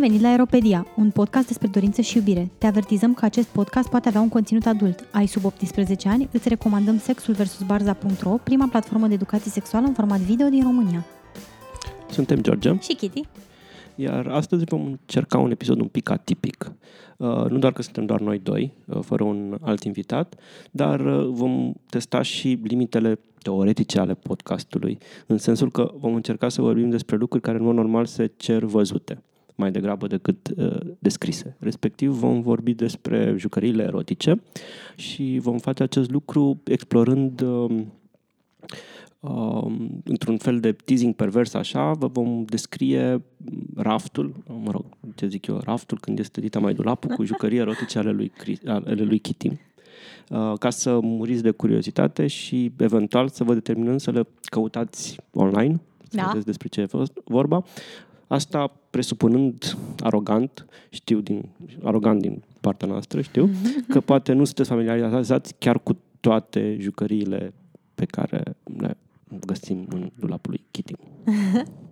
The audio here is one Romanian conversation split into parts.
venit la Aeropedia, un podcast despre dorință și iubire. Te avertizăm că acest podcast poate avea un conținut adult. Ai sub 18 ani? Îți recomandăm Sexul vs. Barza.ro, prima platformă de educație sexuală în format video din România. Suntem George, Și Kitty. iar astăzi vom încerca un episod un pic atipic. Uh, nu doar că suntem doar noi doi, uh, fără un alt invitat, dar uh, vom testa și limitele teoretice ale podcastului, în sensul că vom încerca să vorbim despre lucruri care în mod normal se cer văzute mai degrabă decât uh, descrise. Respectiv vom vorbi despre jucăriile erotice și vom face acest lucru explorând uh, um, într-un fel de teasing pervers așa, vă vom descrie raftul, mă rog, ce zic eu, raftul când este dita mai dulapul cu jucării erotice ale lui, Chris- ale lui Kitty. Uh, ca să muriți de curiozitate și eventual să vă determinăm să le căutați online, să Da. vedeți despre ce e fost vorba. Asta presupunând arogant, știu din, arogant din partea noastră, știu, că poate nu sunteți familiarizați chiar cu toate jucăriile pe care le găsim în dulapul lui Kitty.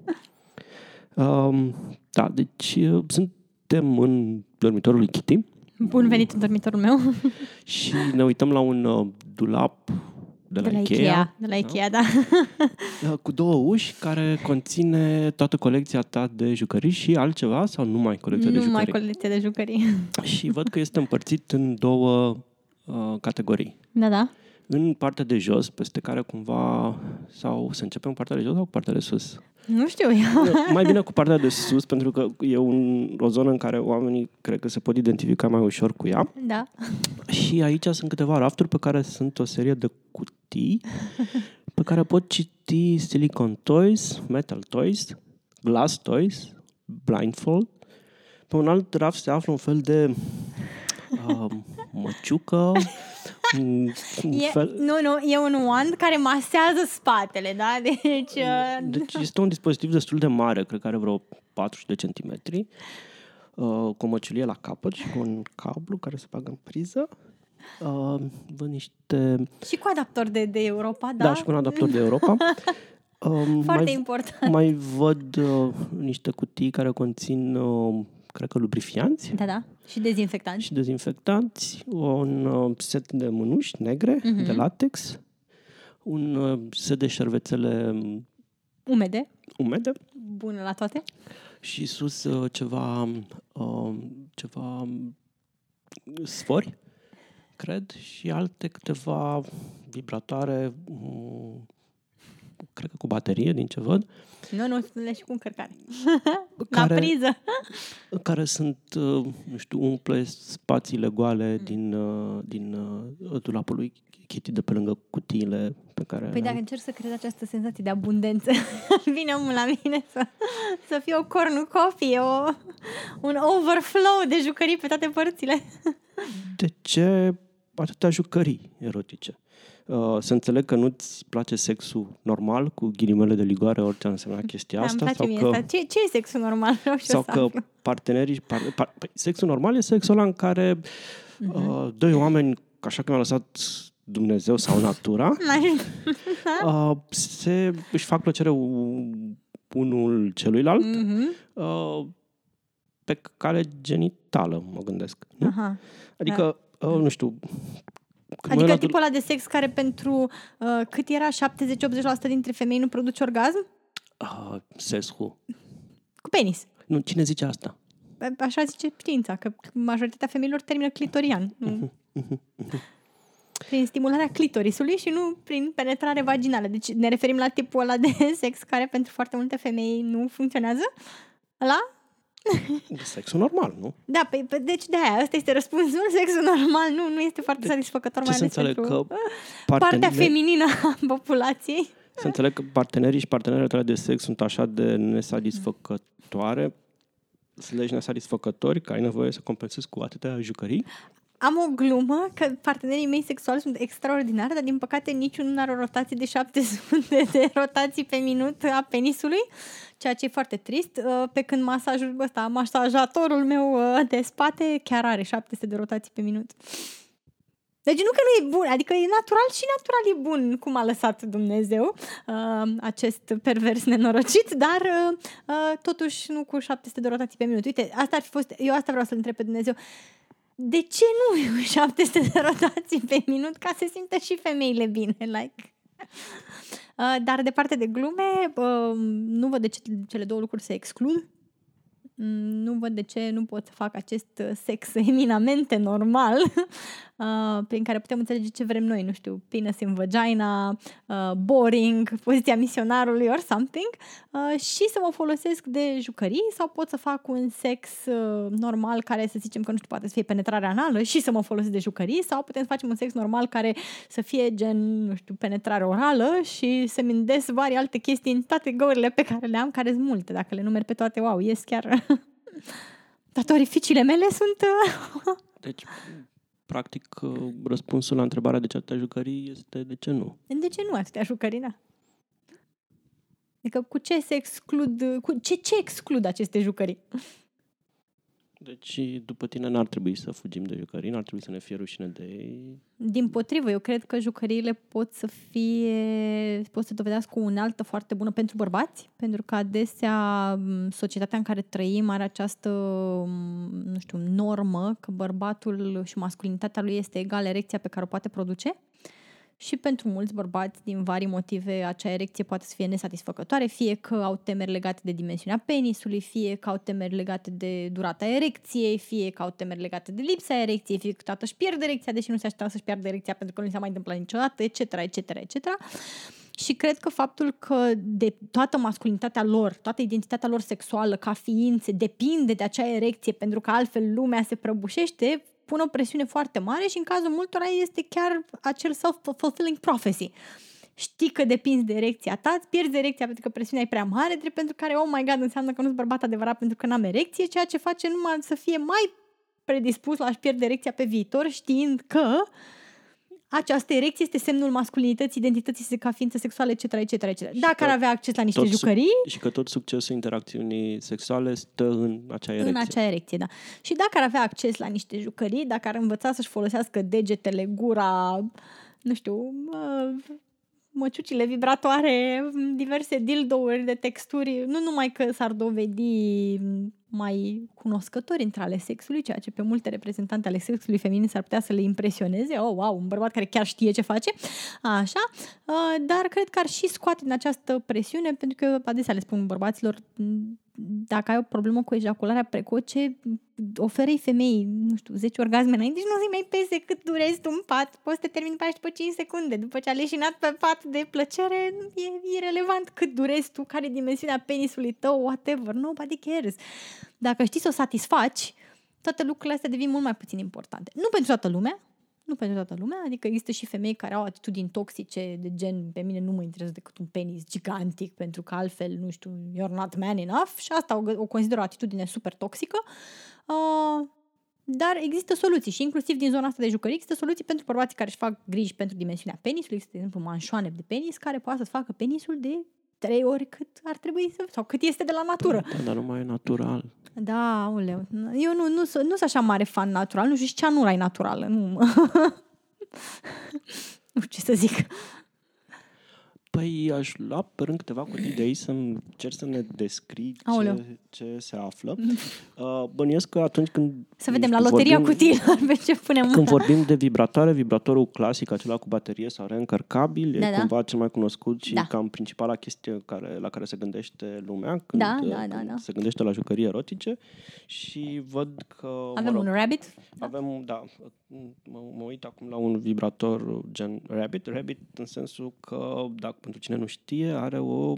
um, da, deci uh, suntem în dormitorul lui Kitty Bun venit în dormitorul meu. și ne uităm la un uh, dulap de la, De la Ikea, Ikea. De la Ikea, da. uh, cu două uși care conține toată colecția ta de jucării și altceva sau numai colecția de Nu mai jucării? colecție de jucării. Și văd că este împărțit în două uh, categorii. Da, da. În partea de jos, peste care cumva... Sau să începem cu partea de jos sau cu partea de sus? Nu știu eu. Mai bine cu partea de sus, pentru că e un, o zonă în care oamenii cred că se pot identifica mai ușor cu ea. Da. Și aici sunt câteva rafturi pe care sunt o serie de cutii pe care pot citi silicon toys, metal toys, glass toys, blindfold. Pe un alt raft se află un fel de uh, măciucă, un, un E, fel, nu, nu, e un wand care masează spatele, da? Deci, uh, Deci este un dispozitiv destul de mare, cred că are vreo 40 de centimetri, uh, cu o măciulie la capăt și cu un cablu care se bagă în priză. Uh, văd niște... și cu adaptor de, de Europa, da? Da, și cu un adaptor de Europa. Um, Foarte mai, important. mai văd uh, niște cutii care conțin, uh, cred că, lubrifianți Da, da. Și dezinfectant. și dezinfectanți, un uh, set de mânuși negre Mhm. de latex, un uh, set de șervețele um, Umede. umede Bună la toate. și sus uh, ceva uh, ceva um, sfori, cred, și alte câteva vibratoare um, cred că cu baterie din ce văd, Nu, nu, le și cu încărcare. care, La priză. care sunt, uh, nu știu, umple spațiile goale din, uh, din uh, dulapul lui Kitty de pe lângă cutiile pe care Păi le-am. dacă încerc să crezi această senzație de abundență, vine omul la mine să, să fie o cornucopie, o, un overflow de jucării pe toate părțile. De ce atâtea jucării erotice? Uh, să înțeleg că nu-ți place sexul normal, cu ghilimele de ligoare, orice ar însemna chestia Da, îmi asta, place sau mie că, asta. Ce, ce e sexul normal? Vreau și eu sau să că aflu. partenerii... Par, par, păi, sexul normal e sexul ăla în care Mhm. uh, doi oameni, așa cum a lăsat Dumnezeu sau natura, uh, se, își fac plăcere u- unul celuilalt Mhm. uh, pe cale genitală, mă gândesc. Nu? Aha. Adică, uh, nu știu... când mă Adică uit la tipul ăla de sex care pentru uh, cât era 70-80% dintre femei nu produce orgasm? Uh, seshu. Cu penis. Nu, cine zice asta? Așa zice știința, că majoritatea femeilor termină clitorian. Nu? Prin stimularea clitorisului și nu prin penetrare vaginală. Deci ne referim la tipul ăla de sex care pentru foarte multe femei nu funcționează? Ăla? Sexul normal, nu? Da, pe, pe, deci de aia, ăsta este răspunsul. Sexul normal nu, nu este foarte satisfăcător, Ce mai să ales înțeleg pentru că partea partene- feminină a populației. Să înțeleg că partenerii și partenerele tale de sex sunt așa de nesatisfăcătoare, slash nesatisfăcători, că ai nevoie să compensezi cu atâtea jucării. Am o glumă că partenerii mei sexuali sunt extraordinari, dar din păcate niciunul nu are o rotație de 700 de rotații pe minut a penisului, ceea ce e foarte trist, uh, pe când masajul ăsta, masajatorul meu uh, de spate chiar are 700 de rotații pe minut. Deci nu că nu e bun, adică e natural și natural e bun cum a lăsat Dumnezeu uh, acest pervers nenorocit, dar uh, uh, totuși nu cu 700 de rotații pe minut. Uite, asta ar fi fost, eu asta vreau să-l întreb pe Dumnezeu. De ce nu 700 de rotații pe minut ca să simtă și femeile bine? Like... Uh, dar de parte de glume, uh, nu văd de ce cele două lucruri se exclud. Mm, nu văd de ce nu pot să fac acest sex eminamente normal uh, prin care putem înțelege ce vrem noi, nu știu, penis în vagina, uh, boring, poziția misionarului or something. Uh, și să mă folosesc de jucării sau pot să fac un sex uh, normal care să zicem că nu știu, poate să fie penetrare anală și să mă folosesc de jucării sau putem să facem un sex normal care să fie gen, nu știu, penetrare orală și să-mi vari alte chestii în toate găurile pe care le am, care sunt multe, dacă le numeri pe toate, wow, ies chiar... Toate orificiile mele sunt... Uh, deci, practic, uh, răspunsul la întrebarea de ce atâtea jucării este de ce nu. De ce nu atâtea jucării, da? Adică cu ce se exclud, cu ce, ce exclud aceste jucării? Deci, după tine, n-ar trebui să fugim de jucării, n-ar trebui să ne fie rușine de ei. Din potrivă, eu cred că jucăriile pot să fie, pot să dovedească o unealtă foarte bună pentru bărbați, pentru că adesea societatea în care trăim are această, nu știu, normă că bărbatul și masculinitatea lui este egal erecția pe care o poate produce și pentru mulți bărbați, din vari motive, acea erecție poate să fie nesatisfăcătoare, fie că au temeri legate de dimensiunea penisului, fie că au temeri legate de durata erecției, fie că au temeri legate de lipsa erecției, fie că toată își pierde erecția, deși nu se aștepta să-și pierde erecția pentru că nu s-a mai întâmplat niciodată, etc., etc., etc. Și cred că faptul că de toată masculinitatea lor, toată identitatea lor sexuală ca ființe depinde de acea erecție pentru că altfel lumea se prăbușește, pun o presiune foarte mare și în cazul multora este chiar acel self-fulfilling prophecy. Știi că depinzi de erecția ta, îți pierzi erecția pentru că presiunea e prea mare, drept pentru care, oh my god, înseamnă că nu-s bărbat adevărat pentru că n-am erecție, ceea ce face numai să fie mai predispus la a-și pierde erecția pe viitor, știind că uh, această erecție este semnul masculinității, identității ca ființă sexuală, etc., etc., etc. Dacă ar avea acces la niște jucării... și că tot succesul interacțiunii sexuale stă în acea erecție. În acea erecție, da. Și dacă ar avea acces la niște jucării, dacă ar învăța să-și folosească degetele, gura, nu știu, măciucile vibratoare, diverse dildouri de texturi, nu numai că s-ar dovedi mai cunoscători între ale sexului, ceea ce pe multe reprezentante ale sexului feminin s-ar putea să le impresioneze. Oh, wow, un bărbat care chiar știe ce face. Așa. Uh, dar cred că ar și scoate din această presiune, pentru că adesea le spun bărbaților, dacă ai o problemă cu ejacularea precoce, oferei femeii, nu știu, 10 orgasme înainte și nu zi mai pese cât durezi tu în pat. Poți să te termini pe după 5 secunde. După ce a leșinat pe pat de plăcere, e irrelevant cât durezi tu, care e dimensiunea penisului tău, whatever. Nobody cares. Dacă știi să o satisfaci, toate lucrurile astea devin mult mai puțin importante. Nu pentru toată lumea, nu pentru toată lumea, adică există și femei care au atitudini toxice de gen, pe mine nu mă interesează decât un penis gigantic, pentru că altfel, nu știu, you're not man enough și asta o, o consider o atitudine super toxică. Uh, dar există soluții și inclusiv din zona asta de jucării există soluții pentru bărbații care își fac griji pentru dimensiunea penisului. Există, de exemplu, manșoane de penis care poate să facă penisul de trei ori cât ar trebui să... sau cât este de la natură. Da, dar nu mai e natural. Da, uleu. Eu nu, nu, nu sunt așa mare fan natural, nu știu și ceanura e naturală. Nu, nu știu ce să zic. Păi aș lua pe rând câteva cutii de aici să cer să ne descrii ce, ce se află. Uh, bănuiesc că atunci când... Să vedem la loteria vorbim, cutiilor pe ce punem Când vorbim de vibratoare, vibratorul clasic, acela cu baterie sau reîncărcabil, da, e da. cumva cel mai cunoscut și da. cam principala chestie care, la care se gândește lumea când, da, da, da, da. se gândește la jucării erotice. Și văd că... Avem mă rog, un rabbit? Avem, da, mă, mă uit acum la un vibrator gen rabbit. Rabbit în sensul că, dacă pentru cine nu știe, are o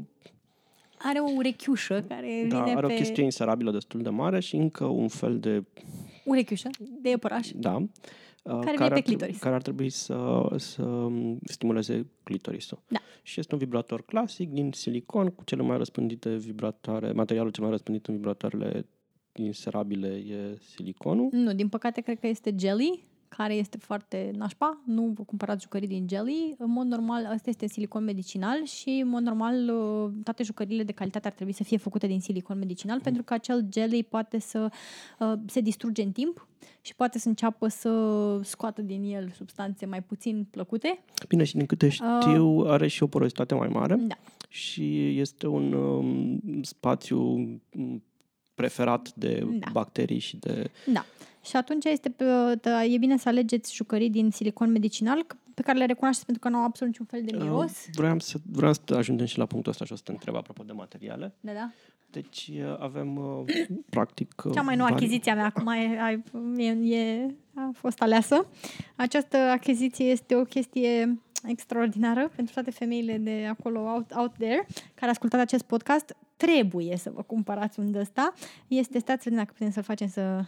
are o urechiușă care da, vine are pe... o chestie inserabilă destul de mare și încă un fel de... Urechiușă de iepăraș. Da. Uh, care, care, ar, clitoris. care ar trebui să, să stimuleze clitorisul. Da. Și este un vibrator clasic din silicon cu cele mai răspândite vibratoare, materialul cel mai răspândit în vibratoarele inserabile e siliconul. Nu, din păcate cred că este jelly care este foarte nașpa. Nu vă cumpărați jucării din jelly. În mod normal, ăsta este silicon medicinal și, în mod normal, uh, toate jucăriile de calitate ar trebui să fie făcute din silicon medicinal, mm. pentru că acel jelly poate să uh, se distruge în timp și poate să înceapă să scoată din el substanțe mai puțin plăcute. Bine, și din câte știu, uh, are și o porozitate mai mare Da. și este un um, spațiu um, preferat de Da. bacterii și de... Da. Și atunci este, pe- da, e bine să alegeți jucării din silicon medicinal c- pe care le recunoașteți pentru că nu au absolut niciun fel de miros. Uh, Vreau să, vreau să ajungem și la punctul ăsta și o să te întreb apropo de materiale. Da, da. Deci uh, avem, uh, practic... uh, Cea mai nouă vari- achiziție a mea acum e, e, e, a fost aleasă. Această achiziție este o chestie extraordinară pentru toate femeile de acolo out, out there care ascultați acest podcast. Trebuie să vă cumpărați un de ăsta. Este, stați să vedem dacă putem să-l facem să...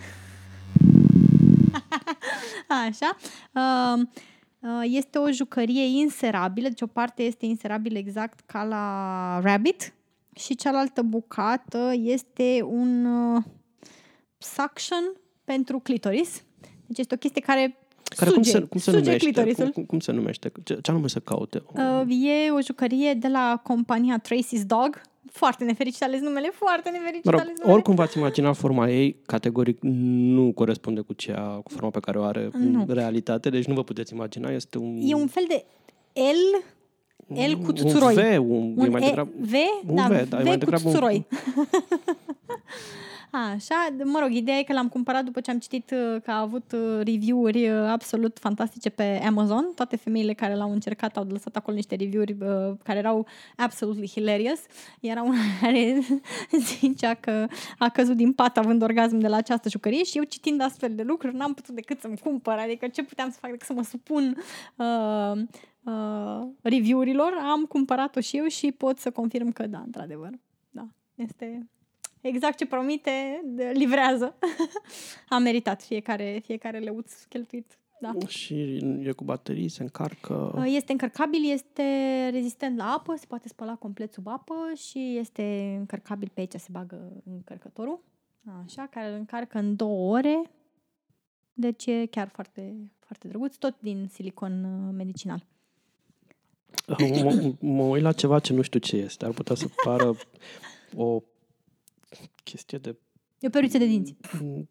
Așa. Uh, uh, este o jucărie inserabilă, deci o parte este inserabilă exact ca la Rabbit și cealaltă bucată este un uh, suction pentru clitoris. Deci este o chestie care, Care suge, cum se, cum se suge numește? clitorisul. Cum, cum, cum se numește? Ce, ce anume să caute? Uh, e o jucărie de la compania Tracy's Dog. Foarte nefericit ales numele, foarte nefericit Mă rog, ales numele. oricum v-ați imagina forma ei, categoric nu corespunde cu cea cu forma pe care o are Nu. în realitate, deci nu vă puteți imagina, este un E un fel de L, L cu un tuțuroi. V, un, e un mai e, degrabă, V, un da, V, V, da, e mai cu degrabă un- tuțuroi. Așa, mă rog, ideea e că l-am cumpărat după ce am citit uh, că a avut uh, review-uri uh, absolut fantastice pe Amazon. Toate femeile care l-au încercat au lăsat acolo niște review-uri uh, care erau absolutely hilarious. Era una care zicea că a căzut din pat având orgasm de la această jucărie și eu citind astfel de lucruri n-am putut decât să-mi cumpăr. Adică ce puteam să fac decât să mă supun uh, uh, review-urilor. Am cumpărat-o și eu și pot să confirm că da, într-adevăr. Da, este exact ce promite, de- livrează. A meritat fiecare, fiecare leuț cheltuit. Da. și e cu baterii, se încarcă. Este încărcabil, este rezistent la apă, se poate spăla complet sub apă și este încărcabil pe aici, se bagă încărcătorul. Așa, care îl încarcă în două ore. Deci e chiar foarte, foarte drăguț, tot din silicon uh, medicinal. Mă, mă uit la ceva ce nu știu ce este. Ar putea să pară o chestie de... E o peruță de dinți.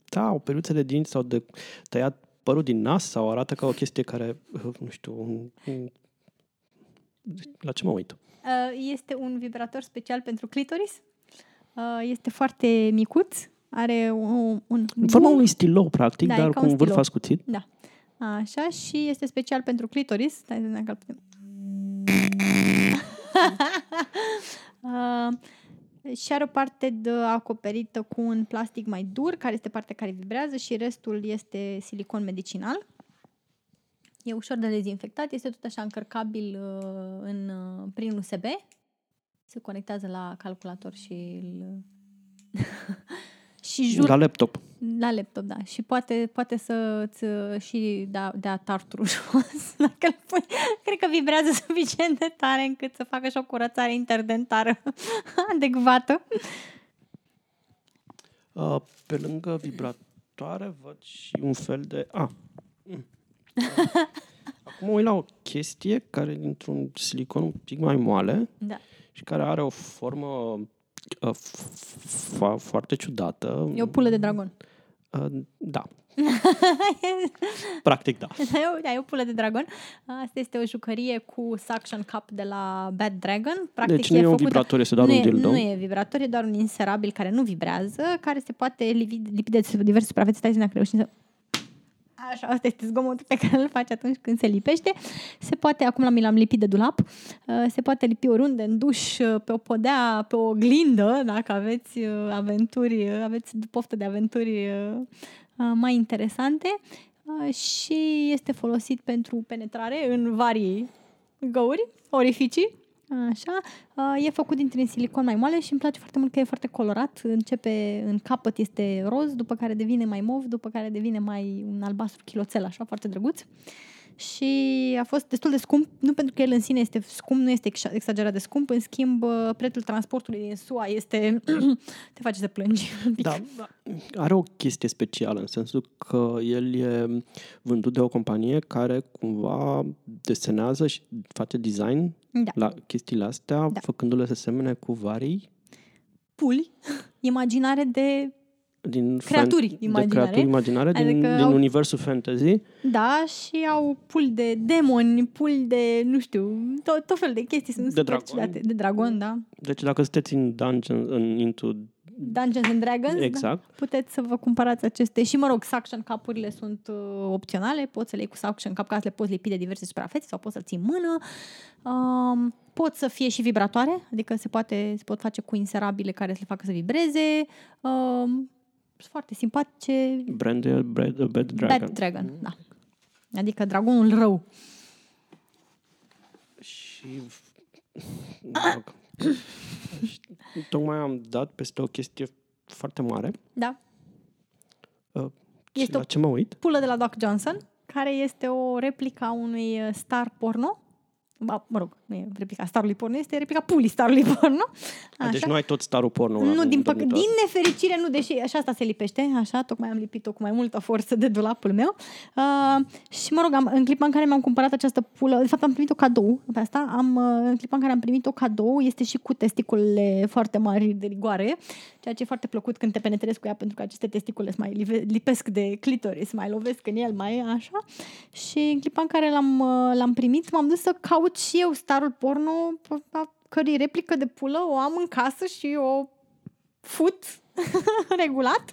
Da, o peruță de dinți sau de tăiat părul din nas sau arată ca o chestie care, nu știu, un, un... la ce mă uit? Uh, Este un vibrator special pentru clitoris. Uh, Este foarte micuț. Are un... un În forma unui stilou, practic, Da, e dar ca cu un un vârf stilou. ascuțit. Da. Așa, și este special pentru clitoris. Stai să vedem dacă îl putem... uh, și are o parte de acoperită cu un plastic mai dur, care este partea care vibrează și restul este silicon medicinal. E ușor de dezinfectat, este tot așa încărcabil uh, în, uh, prin USB. Se conectează la calculator și îl... și jur La laptop. La laptop, da. Și poate, poate să-ți uh, și da, dea tartrul jos. Dacă îl pui, cred că vibrează suficient de tare încât să facă și o curățare interdentară adecvată. Uh, Pe lângă vibratoare văd și un fel de... Ah. Mm. Acum mă uit la o chestie care e dintr-un silicon un pic mai moale Da. și care are o formă uh, f- f- foarte ciudată. E o pulă de dragon. Uh, Da. Practic, da. Da, e o, da, e o pulă de dragon. Asta este o jucărie cu suction cup de la Bad Dragon. Practic Deci nu e un făcută- vibrator, este doar nu un e, dildo. Nu e vibrator, e doar un inserabil care nu vibrează, care se poate lipi, lipi de diverse suprafețe. Stai să ne reușim să... Așa, asta este zgomotul pe care îl faci atunci când se lipește. Se poate, acum l-am, l-am lipit de dulap, uh, se poate lipi oriunde, în duș, uh, pe o podea, pe o oglindă, dacă aveți uh, aventuri, uh, aveți poftă de aventuri uh, uh, mai interesante uh, și este folosit pentru penetrare în varii găuri, orificii. Așa. Uh, E făcut dintr-un silicon mai moale și îmi place foarte mult că e foarte colorat. Începe în capăt este roz, după care devine mai mov, după care devine mai un albastru chiloțel, așa, foarte drăguț. Și a fost destul de scump, nu pentru că el în sine este scump, nu este ex- exagerat de scump, în schimb uh, prețul transportului din SUA este, te face să plângi un pic. Da, are o chestie specială, în sensul că el e vândut de o companie care cumva desenează și face design Da. la chestiile astea, Da. făcându-le să semene cu varii Puli, imaginare de din Creaturi fan- imaginare. De creaturi imaginare din, Adică din au- universul fantasy. Da, și au puli de demoni, puli de, nu știu, tot, tot fel de chestii sunt De super dragon. ciudate. De dragon, da. Deci dacă sunteți în Dungeon, în Into... Dungeons and Dragons, da. Exact. puteți să vă cumpărați aceste. Și, mă rog, suction cup-urile sunt uh, opționale. Poți să le iei cu suction cup, ca să le poți lipi de diverse suprafețe sau poți să ții în mână. Um, pot să fie și vibratoare, adică se, poate, se pot face cu inserabile care să le facă să vibreze. Um, sunt foarte simpatice. Brand, Bad, Bad Dragon. Bad Dragon, da. Adică dragonul rău. Și... Mă rog. Și Tocmai am dat peste o chestie foarte mare. Da. Uh, Este și la o- ce mă uit? Pulă de la Doc Johnson, care este o replică a unui uh, star porno. Ba, mă rog, nu e replica starului porno, este replica pulii starului porno. A, deci nu ai tot starul porno. Nu, din, păc- din nefericire nu, deși așa asta se lipește, așa, tocmai am lipit-o cu mai multă forță de dulapul meu. Uh, și mă rog, am, în clipa în care mi-am cumpărat această pulă, de fapt am primit-o cadou pe asta, am, uh, în clipa în care am primit-o cadou, este și cu testiculele foarte mari de rigoare, ceea ce e foarte plăcut când te penetrezi cu ea, pentru că aceste testicule se mai live- lipesc de clitoris, mai lovesc în el, mai așa. Și în clipa în care l-am, uh, l-am primit, m-am dus să caut și eu starul porno, a cărei replică de pulă o am în casă și o fut regulat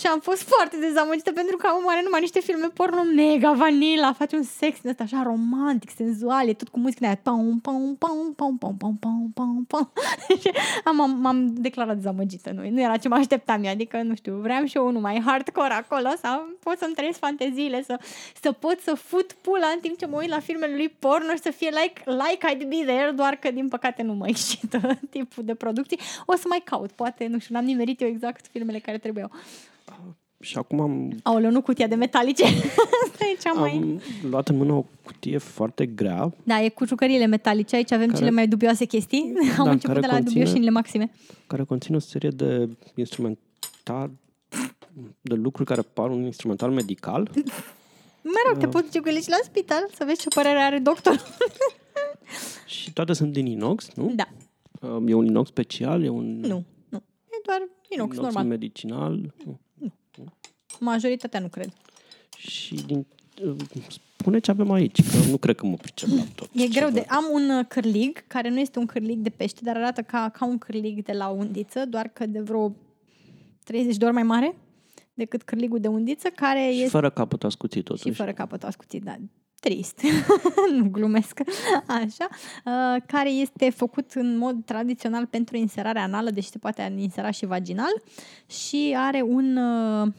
și am fost foarte dezamăgită pentru că am are numai niște filme porno mega vanilla, face un sex din ăsta așa romantic, senzual, e tot cu muzică de aia pam, pam, pam, pam, pam, pam, pam, pam, pam. Și am, am, m-am declarat dezamăgită, nu, nu era ce mă așteptam eu, adică, nu știu, vreau și eu unul mai hardcore acolo sau pot să-mi trăiesc fanteziile, să, să pot să fut pula în timp ce mă uit la filmele lui porno și să fie like, like I'd be there, doar că din păcate nu mă excită tipul de producții. O să mai caut, poate, nu știu, n-am nimerit eu exact filmele care trebuiau. Și acum am, Aoleu, nu cutia de metalice. Asta e cea mai... am luat în mână o cutie foarte grea Da, e cu jucăriile metalice. Aici avem Care- cele mai dubioase chestii. Am Da, început care de la conține- dubioșinile maxime. care conține o serie de instrumental de lucruri care par un instrumental medical. Mă rog, te poți duce cu ele și la spital să vezi ce părere are doctorul. și toate sunt din inox, nu? da, Um, E un inox special, e un nu, nu. E doar inox, normal. medicinal. Nu. Majoritatea nu cred. Și din, uh, spune ce avem aici, că nu cred că mă pricep la tot. E ce greu de... văd. Am un uh, cârlig, care nu este un cârlig de pește, dar arată ca, ca un cârlig de la undiță, doar că de vreo 30 de ori mai mare decât cârligul de undiță, care Și este... fără capăt ascuțit Și totuși. fără capătul ascuțit, da. Trist. nu glumesc. Așa. Uh, care este făcut în mod tradițional pentru inserarea anală, deși se poate insera și vaginal. Și are un, uh,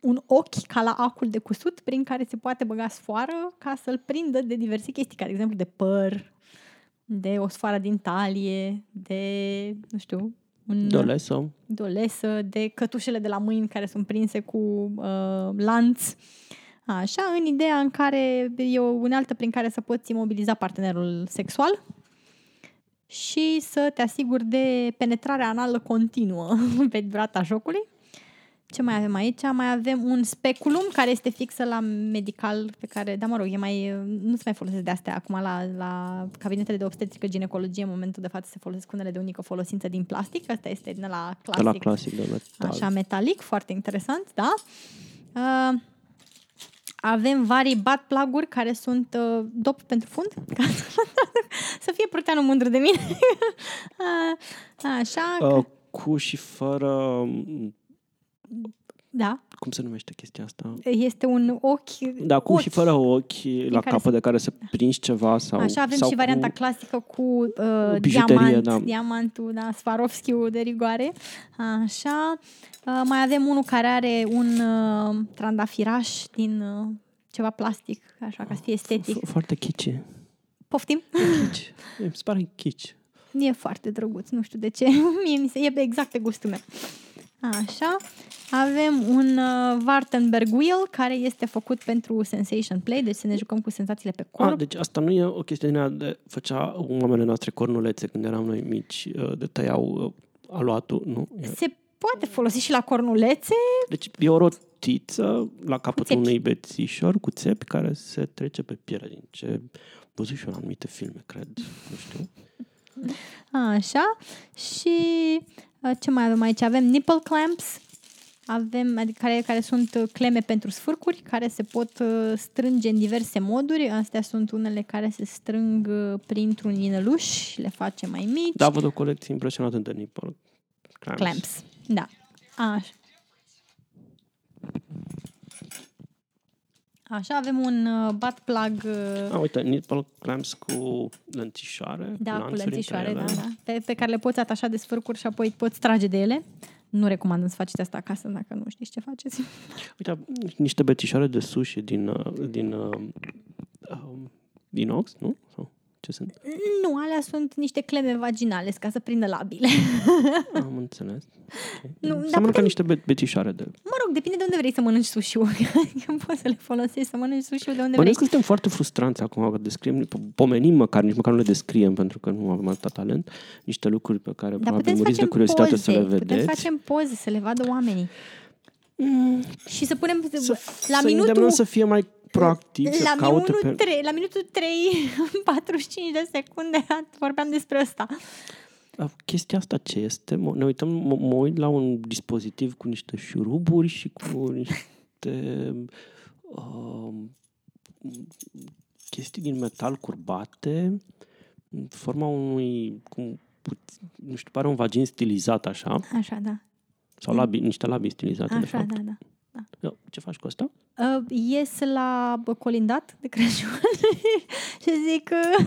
un ochi ca la acul de cusut prin care se poate băga sfoară ca să-l prindă de diverse chestii, ca de exemplu de păr, de o sfoară din talie, de, nu știu, un, De o lesă. de o lesă, de cătușele de la mâini care sunt prinse cu uh, lanț. Așa, în ideea în care e o unealtă prin care să poți imobiliza partenerul sexual și să te asiguri de penetrarea anală continuă pe durata jocului. Ce mai avem aici? Mai avem un speculum care este fixă la medical, pe care, da, mă rog, e mai, nu se mai folosesc de astea acum la, la cabinetele de obstetrică ginecologie, în momentul de față se folosesc unele de unică folosință din plastic, asta este din la De la clasic, clasic, de metal. așa metalic, foarte interesant, da? Uh, avem vari bat plaguri care sunt uh, dop pentru fund, ca să, să fie pruteanul mândru de mine. uh, așa, Uh, cu și fără... um, da. Cum se numește chestia asta? Este un ochi... Da, cu ochi. și fără ochi la care capăt de care să prinzi ceva sau Așa avem sau și varianta cu... clasică cu uh, bijuterie, diamant, da. diamantul, da, Swarovski de rigoare. Așa. Uh, mai avem unul care are un uh, trandafiraș din uh, ceva plastic, așa ca să fie estetic. F- Foarte chici. Poftim? Chici. Îmi se pare chici. E foarte drăguț, nu știu de ce. Mie mi se, e exact pe gustul meu. Așa. Avem un uh, Wartenberg Wheel care este făcut pentru Sensation Play, deci să ne jucăm cu senzațiile pe corp. Ah, deci asta nu e o chestie din aia de făcea oamenele noastre cornulețe când eram noi mici, uh, de tăiau uh, aluatul, nu? E- Se poate folosi și la cornulețe. Deci e o rotiță la capătul țepi. unui bețișor cu țepi care se trece pe piele din ce văzut și eu în anumite filme, cred, nu știu. Așa. Și uh, ce mai avem aici? Avem nipple clamps, avem, adică care, care sunt uh, cleme pentru sfârcuri, care se pot uh, strânge în diverse moduri. Astea sunt unele care se strâng uh, printr-un inăluș și le face mai mici. Da, văd o colecție impresionantă de nipple clamps. Clamps. Da. Așa. Așa, avem un uh, butt plug uh, Ah, uite, nipple clamps cu lănțișoare, da, cu lanțuri între lănțișoare, ele. da, da. Pe, pe care le poți atașa de sfârcuri și apoi poți trage de ele. Nu recomand să faceți asta acasă dacă nu știți ce faceți. Uite, niște bețișoare de sushi din, uh, din uh, um, inox, nu? Sau ce sunt? Nu, alea sunt niște cleme vaginale ca să prindă labile. Am înțeles. Okay. Nu, dar Seamănă ca putem- niște be- bețișoare de... Mă rog, depinde de unde vrei să mănânci sushi-ul. Adică poți să le folosești să mănânci sushi-ul de unde vrei. Bănuiesc că suntem foarte frustranți acum că descriem, po- pomenim măcar, nici măcar nu le descriem pentru că nu avem atâta talent, niște lucruri pe care Dar probabil putem să muriți de facem curiozitate poze. să le Putem să vedeți. facem poze, să le vadă oamenii. Mm, Și să punem să, la să minutul îndemnăm să fie mai proactiv, să la caute minutul, pe... 3, la minutul 3, 45 de secunde vorbeam despre asta. A, Chestia asta ce este? Mă- Ne uităm, mă, mă uit la un dispozitiv cu niște șuruburi și cu niște uh, chestii din metal curbate în forma unui, cum, puț- nu știu, pare un vagin stilizat așa, Așa, da. sau labi, niște labii stilizate, de Așa, fapt. da, da. Eu, Ce faci cu asta? Uh, ies la bă, colindat de Crăciun și zic uh,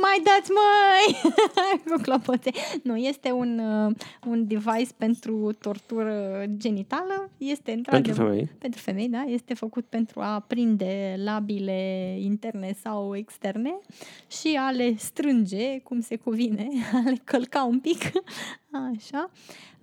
mai dați măi cu clopoțe. Nu, este un, uh, un device pentru tortură genitală. Este Pentru într-adevăr femei? pentru femei, da, este făcut pentru a prinde labile interne sau externe și a le strânge cum se cuvine, a le călca un pic, așa,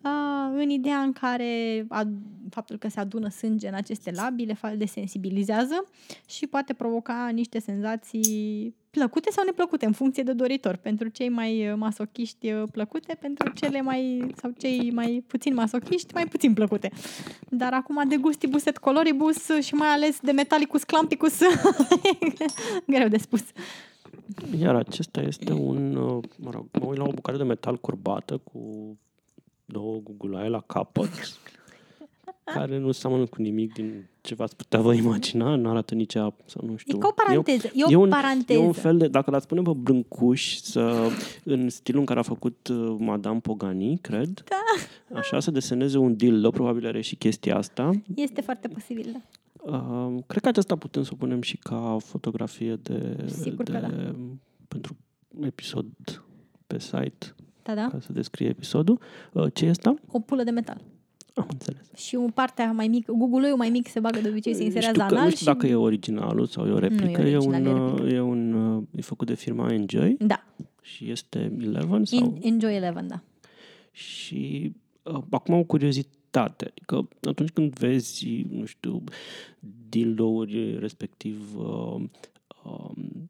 a, în ideea în care a, faptul că se adună sânge în aceste labii le fa- le sensibilizează și poate provoca niște senzații plăcute sau neplăcute în funcție de doritor. Pentru cei mai uh, masochiști uh, plăcute, pentru cele mai sau cei mai puțin masochiști mai puțin plăcute. Dar acum de gustibus et coloribus și mai ales de metallicus clampicus greu de spus. Iar acesta este un, uh, mă rog, mă uit la o bucată de metal curbată cu două gugulaie la capăt, care nu seamănă cu nimic din ce v-ați putea vă imagina, nu arată nici ea, sau nu știu. E ca o paranteză. E o, e un, paranteză. E un fel de, dacă l-ați pune pe brâncuș, să, în stilul în care a făcut uh, Madame Pogani, cred, Da. așa, să deseneze un dildo, probabil are și chestia asta. Este foarte posibil, da. Uh, cred că aceasta putem să o punem și ca fotografie de, Sigur de că da. pentru episod pe site, Da, da. ca să descrie episodul. Uh, ce e asta? O pulă de metal. Am înțeles. Și o partea mai mică, Google-ul mai mic se bagă de obicei, se inserează știu că, anal nu știu și... dacă e originalul sau e o replică. Nu e e, un, original, e uh, replică. e un uh, e făcut de firma Enjoy Da, și este 11 sau... In, Enjoy Eleven, da. Și uh, acum o curiozitate. Adică atunci când vezi, nu știu, dildouri, respectiv uh, um,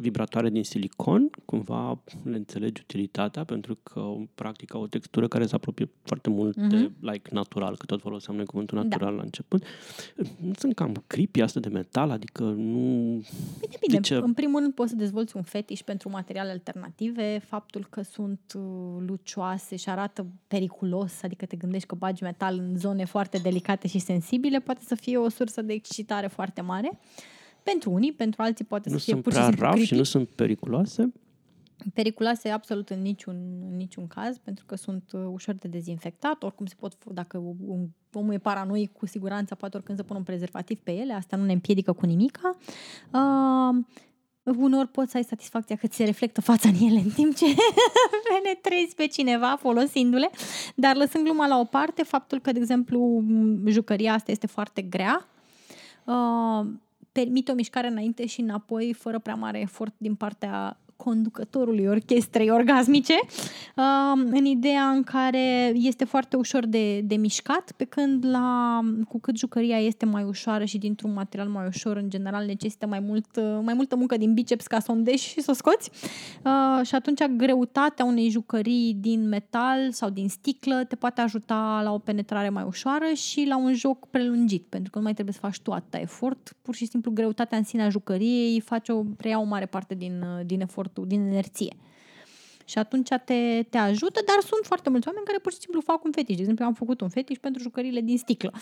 vibratoare din silicon, cumva le înțelegi utilitatea pentru că practic au o textură care se apropie foarte mult Mhm. de like natural, că tot foloseam noi cuvântul Da. natural la început. Nu sunt cam creepy asta de metal, adică nu... Păi depinde. De ce? În primul rând poți să dezvolți un fetiș pentru materiale alternative. Faptul că sunt uh, lucioase și arată periculos, adică te gândești că bagi metal în zone foarte delicate și sensibile, poate să fie o sursă de excitare foarte mare. Pentru unii, pentru alții poate Nu să fie sunt pur și prea simplu raf creepy. și nu sunt periculoase. Periculoase absolut în niciun, în niciun caz, pentru că sunt uh, ușor de dezinfectat, oricum se pot, f- dacă un, omul e paranoic, cu siguranță poate oricând să pună un prezervativ pe ele, asta nu ne împiedică cu nimica. Uh, uneori poți să ai satisfacția că ți se reflectă fața în ele în timp ce penetrezi pe cineva folosindu-le, dar lăsând gluma la o parte, faptul că, de exemplu, m, jucăria asta este foarte grea, uh, permite o mișcare înainte și înapoi fără prea mare efort din partea conducătorului orchestrei orgasmice, uh, în ideea în care este foarte ușor de, de mișcat, pe când la, cu cât jucăria este mai ușoară și dintr-un material mai ușor, în general necesită mai, mult, uh, mai multă muncă din biceps ca să o îndeși și să o scoți. Uh, și atunci greutatea unei jucării din metal sau din sticlă te poate ajuta la o penetrare mai ușoară și la un joc prelungit, pentru că nu mai trebuie să faci tu atâta efort, pur și simplu greutatea în sine a jucăriei face o, preia o mare parte din, din efortul, din inerție. Și atunci te, te ajută, dar sunt foarte mulți oameni care pur și simplu fac un fetiș. De exemplu, am făcut un fetiș pentru jucăriile din sticlă.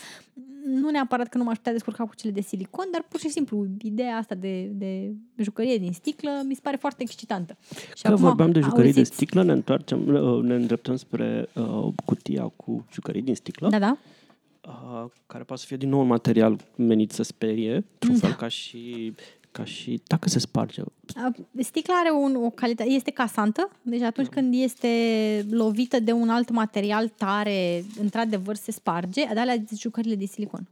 Nu neapărat că nu m-aș putea descurca cu cele de silicon, dar pur și simplu ideea asta de, de jucărie din sticlă mi se pare foarte excitantă. Și Că vorbeam de jucării auziți... de sticlă, ne întoarcem, ne îndreptăm spre uh, cutia cu jucării din sticlă. Da, da. Uh, care poate să fie din nou un material menit să sperie, într-un da. fel ca și ca și dacă se sparge. Sticla are un, o calitate, este casantă, deci atunci când este lovită de un alt material tare, într-adevăr se sparge, dar alea jucările de silicon.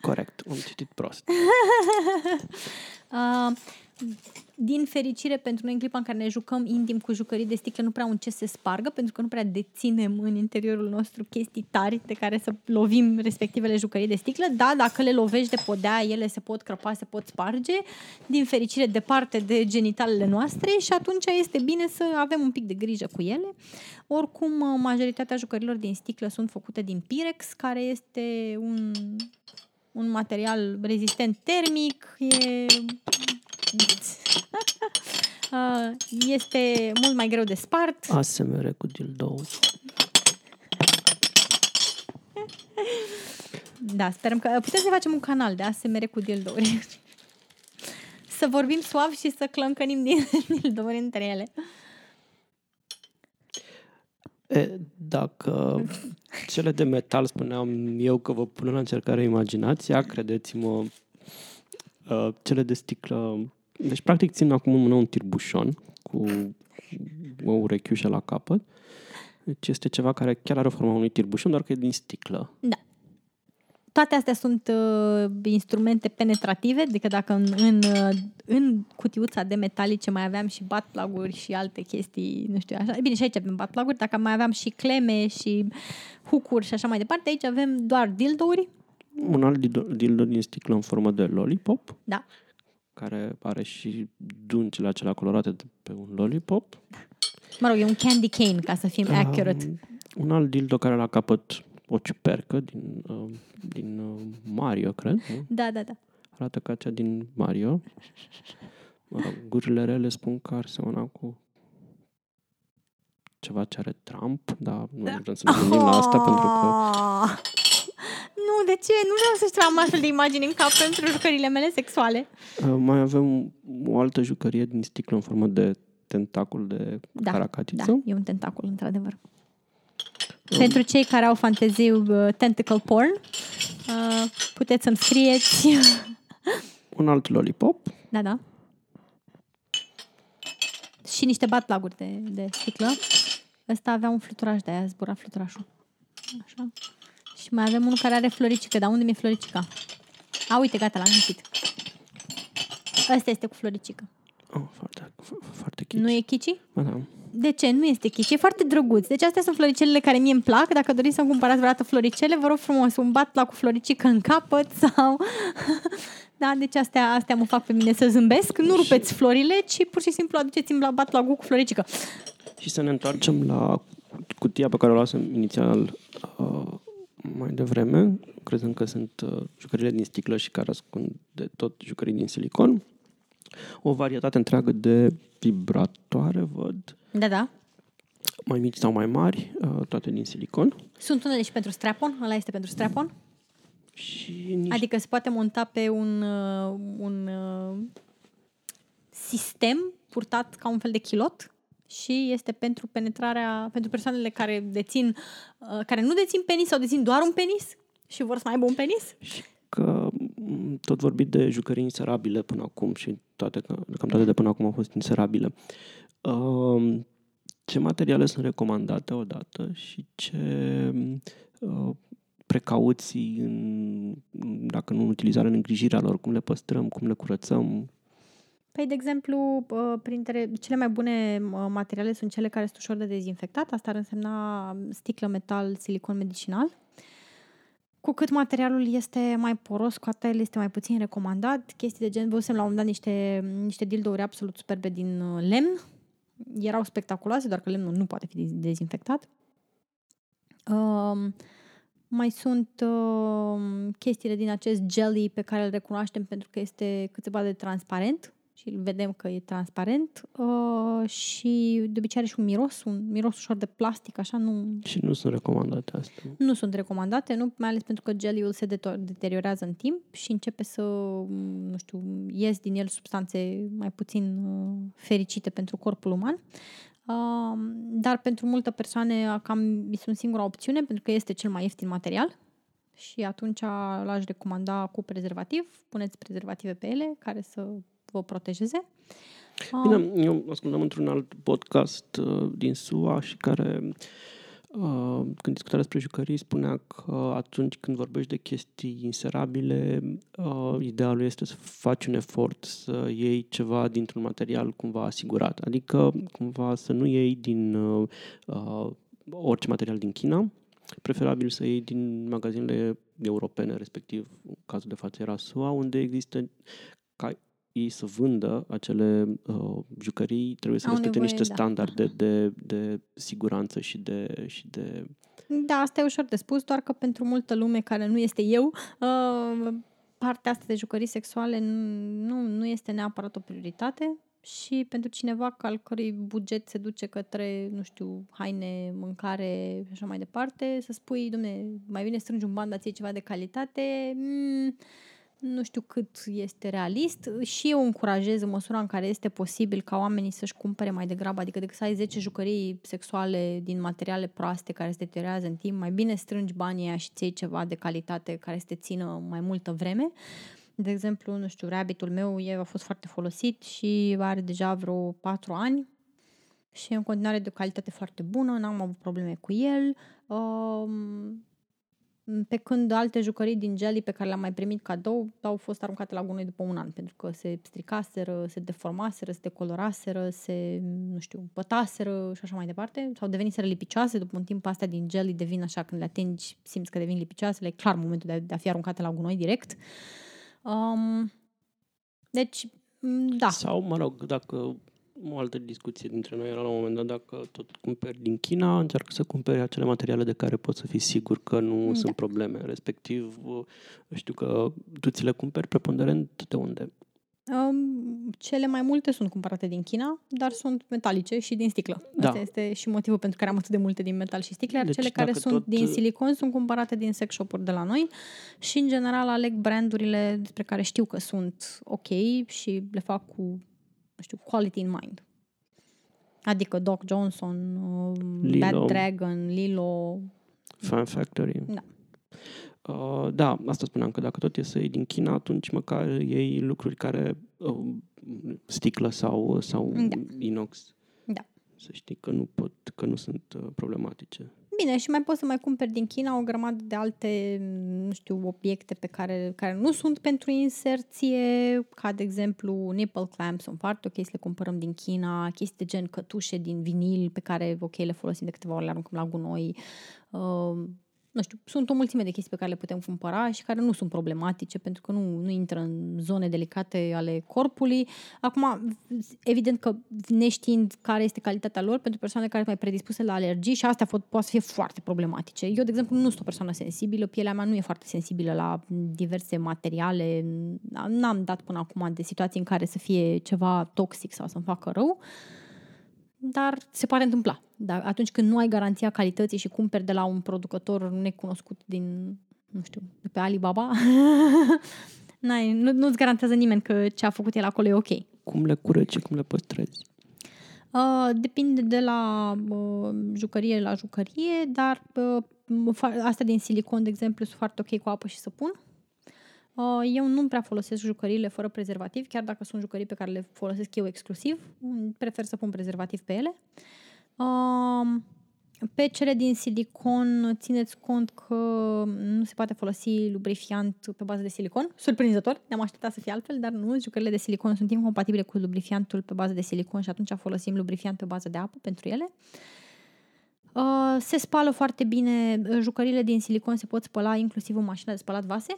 Corect, am citit prost. uh, din fericire pentru noi în clipa în care ne jucăm intim cu jucării de sticlă nu prea un ce se spargă, pentru că nu prea deținem în interiorul nostru chestii tari de care să lovim respectivele jucării de sticlă. Da, dacă le lovești de podea, ele se pot crăpa, se pot sparge, din fericire departe de genitalele noastre și atunci este bine să avem un pic de grijă cu ele. Oricum, majoritatea jucărilor din sticlă sunt făcute din Pirex, care este un un material rezistent termic, e Uh, este mult mai greu de spart. ASMR cu dildo. Da, sperăm că putem să facem un canal de ASMR cu dildouri. să vorbim suav și să clăncănim din dildouri între ele. E, dacă cele de metal spuneam eu că vă pun la încercare imaginația, credeți-mă, uh, cele de sticlă deci, practic, țin acum în mână un tirbușon cu o urechiușă la capăt. Deci este ceva care chiar are forma unui tirbușon, doar că e din sticlă. Da. Toate astea sunt uh, instrumente penetrative, adică dacă în, în, uh, în cutiuța de metalice mai aveam și batplaguri și alte chestii, nu știu, așa. Bine, și aici avem batplaguri, dacă mai aveam și cleme și hucuri și așa mai departe, aici avem doar dildouri. Un alt dildo din sticlă în formă de lollipop. Da care are și duncele acelea colorate de pe un lollipop. Mă rog, e un candy cane, ca să fim accurate. Um, un alt dildo care la capăt o ciupercă din, uh, din uh, Mario, cred. Nu? Da, da, da. Arată ca cea din Mario. Mă rog, gurile rele spun că ar semăna cu ceva ce are Trump, dar nu da. vrem să ne gândim oh! la asta pentru că nu, de ce? Nu vreau să-și am astfel de imagini în cap pentru jucările mele sexuale. Uh, mai avem o altă jucărie din sticlă în formă de tentacul de da, caracatiță. Da, e un tentacul, într-adevăr. Um. Pentru cei care au fantezii uh, tentacle porn, uh, puteți să-mi scrieți. un alt lollipop. Da, da. Și niște batplaguri de, de sticlă. Ăsta avea un fluturaj de aia, zbura fluturașul. Așa. Și mai avem unul care are floricică. Dar unde mi-e floricica? A, uite, gata, l-am găsit. Ăsta este cu floricică. Oh, foarte, foarte chici. Nu e chici? Ba, da. De ce? Nu este chici. E foarte drăguț. Deci astea sunt floricelele care mie îmi plac. Dacă doriți să-mi cumpărați vreodată floricele, vă rog frumos, un bat la cu floricică în capăt sau... da, deci astea, astea mă fac pe mine să zâmbesc. Nu rupeți florile, ci pur și simplu aduceți-mi la bat la cu floricică. Și să ne întoarcem la cutia pe care o luasem inițial uh, mai devreme, crezând că sunt uh, jucările din sticlă și care ascund de tot jucării din silicon. O varietate întreagă de vibratoare, văd. Da, da. Mai mici sau mai mari, uh, toate din silicon. Sunt unele și pentru strapon, ăla este pentru strapon. Și niște... Adică se poate monta pe un, uh, un uh, sistem purtat ca un fel de chilot și este pentru penetrarea, pentru persoanele care dețin, uh, care nu dețin penis sau dețin doar un penis și vor să mai aibă un penis. Și că mm, tot vorbit de jucării inserabile până acum și toate, cam toate de până acum au fost inserabile. Uh, ce materiale sunt recomandate odată și ce uh, precauții în dacă nu în utilizarea, în îngrijirea lor, cum le păstrăm, cum le curățăm. Păi, de exemplu, uh, printre cele mai bune uh, materiale sunt cele care sunt ușor de dezinfectat. Asta ar însemna sticlă, metal, silicon medicinal. Cu cât materialul este mai poros, cu atât el este mai puțin recomandat. Chestii de gen, văzusem la un moment dat niște, niște dildouri absolut superbe din uh, lemn. Erau spectaculoase, doar că lemnul nu poate fi dezinfectat. Uh, mai sunt uh, chestiile din acest jelly pe care îl recunoaștem pentru că este cât se poate de transparent și îl vedem că e transparent uh, și de obicei are și un miros, un miros ușor de plastic, așa nu... Și nu sunt recomandate astea. Nu sunt recomandate, nu, mai ales pentru că geliul se deteriorează în timp și începe să, nu știu, ies din el substanțe mai puțin uh, fericite pentru corpul uman. Uh, dar pentru multe persoane cam sunt singura opțiune pentru că este cel mai ieftin material și atunci l-aș recomanda cu prezervativ. Puneți prezervative pe ele care să vă protejeze. Bine, ah. eu ascultam într-un alt podcast uh, din SUA și care, uh, când discuta despre jucării, spunea că atunci când vorbești de chestii inserabile, uh, idealul este să faci un efort să iei ceva dintr-un material cumva asigurat. Adică, cumva, să nu iei din uh, uh, orice material din China, preferabil să iei din magazinele europene, respectiv, în cazul de față era SUA, unde există ca ei să vândă acele uh, jucării, trebuie să Au respecte nevoie, niște da. standarde de, de siguranță și de, și de... Da, asta e ușor de spus, doar că pentru multă lume care nu este eu, uh, partea asta de jucării sexuale nu, nu este neapărat o prioritate și pentru cineva al cărui buget se duce către, nu știu, haine, mâncare și așa mai departe, să spui, domne, mai bine strângi un bani, dar ceva de calitate, mm, nu știu cât este realist și eu încurajez în măsura în care este posibil ca oamenii să-și cumpere mai degrabă, adică decât să ai 10 jucării sexuale din materiale proaste care se deteriorează în timp, mai bine strângi banii aia și ții ceva de calitate care să te țină mai multă vreme. De exemplu, nu știu, rabbitul meu el a fost foarte folosit și are deja vreo 4 ani și e în continuare de o calitate foarte bună, n-am avut probleme cu el. Um, pe când alte jucării din Jelly pe care le-am mai primit cadou au fost aruncate la gunoi după un an, pentru că se stricaseră, se deformaseră, se decoloraseră, se, nu știu, pătaseră și așa mai departe, sau deveniseră lipicioase, după un timp astea din Jelly devin așa, când le atingi, simți că devin lipicioase, e clar momentul de a, de a fi aruncate la gunoi direct. Um, deci, da. Sau, mă rog, dacă o altă discuție dintre noi era la un moment dat dacă tot cumperi din China, încearcă să cumperi acele materiale de care poți să fii sigur că nu da. sunt probleme. Respectiv, știu că tu ți le cumperi preponderent de unde? Um, cele mai multe sunt cumpărate din China, dar sunt metalice și din sticlă. Da. Asta este și motivul pentru care am atât de multe din metal și sticle, iar deci, cele care sunt tot... din silicon sunt cumpărate din sex shop-uri de la noi și, în general, aleg brandurile despre care știu că sunt ok și le fac cu nu știu, quality in mind. Adică Doc Johnson, uh, Lilo. Bad Dragon, Lilo. Fan Factory. Da. Uh, da, asta spuneam, că dacă tot e să iei din China, atunci măcar iei lucruri care uh, sticlă sau, sau da. inox. Da. Să știi că nu pot, că nu sunt uh, problematice. Bine, și mai poți să mai cumperi din China o grămadă de alte, nu știu, obiecte pe care, care nu sunt pentru inserție, ca de exemplu nipple clamps, sunt foarte ok să le cumpărăm din China, chestii de gen cătușe din vinil pe care, ok, le folosim de câteva ori, le aruncăm la gunoi, uh, nu știu, sunt o mulțime de chestii pe care le putem cumpăra și care nu sunt problematice pentru că nu, nu intră în zone delicate ale corpului. Acum, evident că neștiind care este calitatea lor pentru persoane care sunt mai predispuse la alergii și astea poate să fie foarte problematice. Eu, de exemplu, nu sunt o persoană sensibilă, pielea mea nu e foarte sensibilă la diverse materiale, n-am dat până acum de situații în care să fie ceva toxic sau să-mi facă rău. Uh, dar se poate întâmpla. Dar atunci când nu ai garanția calității și cumperi de la un producător necunoscut din, nu știu, de pe Alibaba, n-ai, nu, nu-ți garantează nimeni că ce a făcut el acolo e ok. Cum le curăți și cum le păstrezi? Uh, depinde de la uh, jucărie la jucărie, dar uh, astea din silicon, de exemplu, sunt foarte ok cu apă și săpun. Uh, eu nu prea folosesc jucăriile fără prezervativ, chiar dacă sunt jucării pe care le folosesc eu exclusiv. Prefer să pun prezervativ pe ele. Uh, Pe cele din silicon, țineți cont că nu se poate folosi lubrifiant pe bază de silicon. Surprinzător, ne-am așteptat să fie altfel, dar nu, jucările de silicon sunt incompatibile cu lubrifiantul pe bază de silicon și atunci folosim lubrifiant pe bază de apă pentru ele. Uh, se spală foarte bine, jucările din silicon se pot spăla inclusiv în mașina de spălat vase.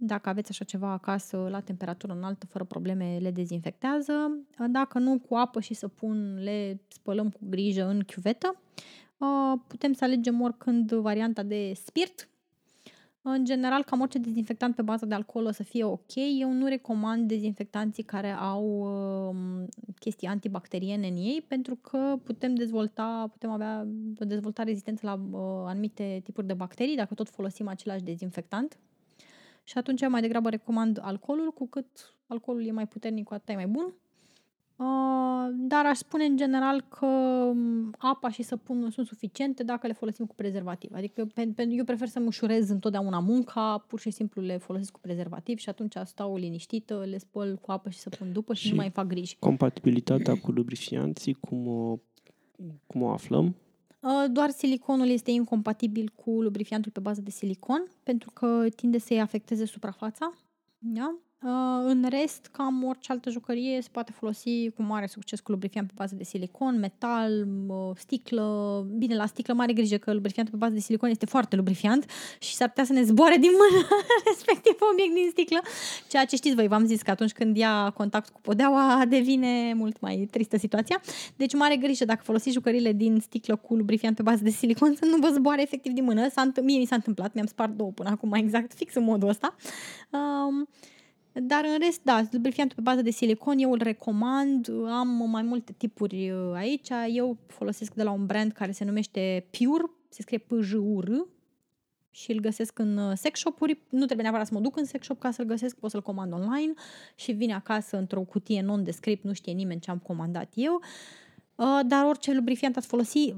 Dacă aveți așa ceva acasă la temperatură înaltă, fără probleme, le dezinfectează. Dacă nu, cu apă și săpun le spălăm cu grijă în chiuvetă. Putem să alegem oricând varianta de spirit. În general, cam orice dezinfectant pe bază de alcool o să fie ok. Eu nu recomand dezinfectanții care au uh, chestii antibacteriene în ei, pentru că putem dezvolta, putem avea dezvolta rezistență la uh, anumite tipuri de bacterii dacă tot folosim același dezinfectant și atunci mai degrabă recomand alcoolul, cu cât alcoolul e mai puternic, cu atât e mai bun. Uh, dar aș spune în general că um, apa și săpunul sunt suficiente dacă le folosim cu prezervativ. Adică pe, pe, eu prefer să-mi ușurez întotdeauna munca, pur și simplu le folosesc cu prezervativ și atunci stau liniștită, le spăl cu apă și săpun după și, și nu mai fac griji. Compatibilitatea cu lubrifianții, cum o, cum o aflăm? Uh, doar siliconul este incompatibil cu lubrifiantul pe bază de silicon, pentru că tinde să-i afecteze suprafața. Da? Uh, în rest, cam orice altă jucărie se poate folosi cu mare succes cu lubrifiant pe bază de silicon, metal, uh, sticlă. Bine, la sticlă mare grijă că lubrifiantul pe bază de silicon este foarte lubrifiant și s-ar putea să ne zboare din mână respectiv obiect din sticlă. Ceea ce știți voi, v-am zis că atunci când ia contact cu podeaua devine mult mai tristă situația. Deci mare grijă dacă folosiți jucările din sticlă cu lubrifiant pe bază de silicon să nu vă zboare efectiv din mână. S-a, mie mi s-a întâmplat, mi-am spart două până acum exact, fix în modul ăsta. Um, dar în rest, da, lubrifiantul pe bază de silicon eu îl recomand. Am mai multe tipuri uh, aici. Eu folosesc de la un brand care se numește Pure, se scrie p j u r și îl găsesc în uh, sex shop-uri. Nu trebuie neapărat să mă duc în sex shop ca să-l găsesc, pot să-l comand online și vine acasă într-o cutie non-descript, nu știe nimeni ce am comandat eu. Uh, dar orice lubrifiant ați folosi,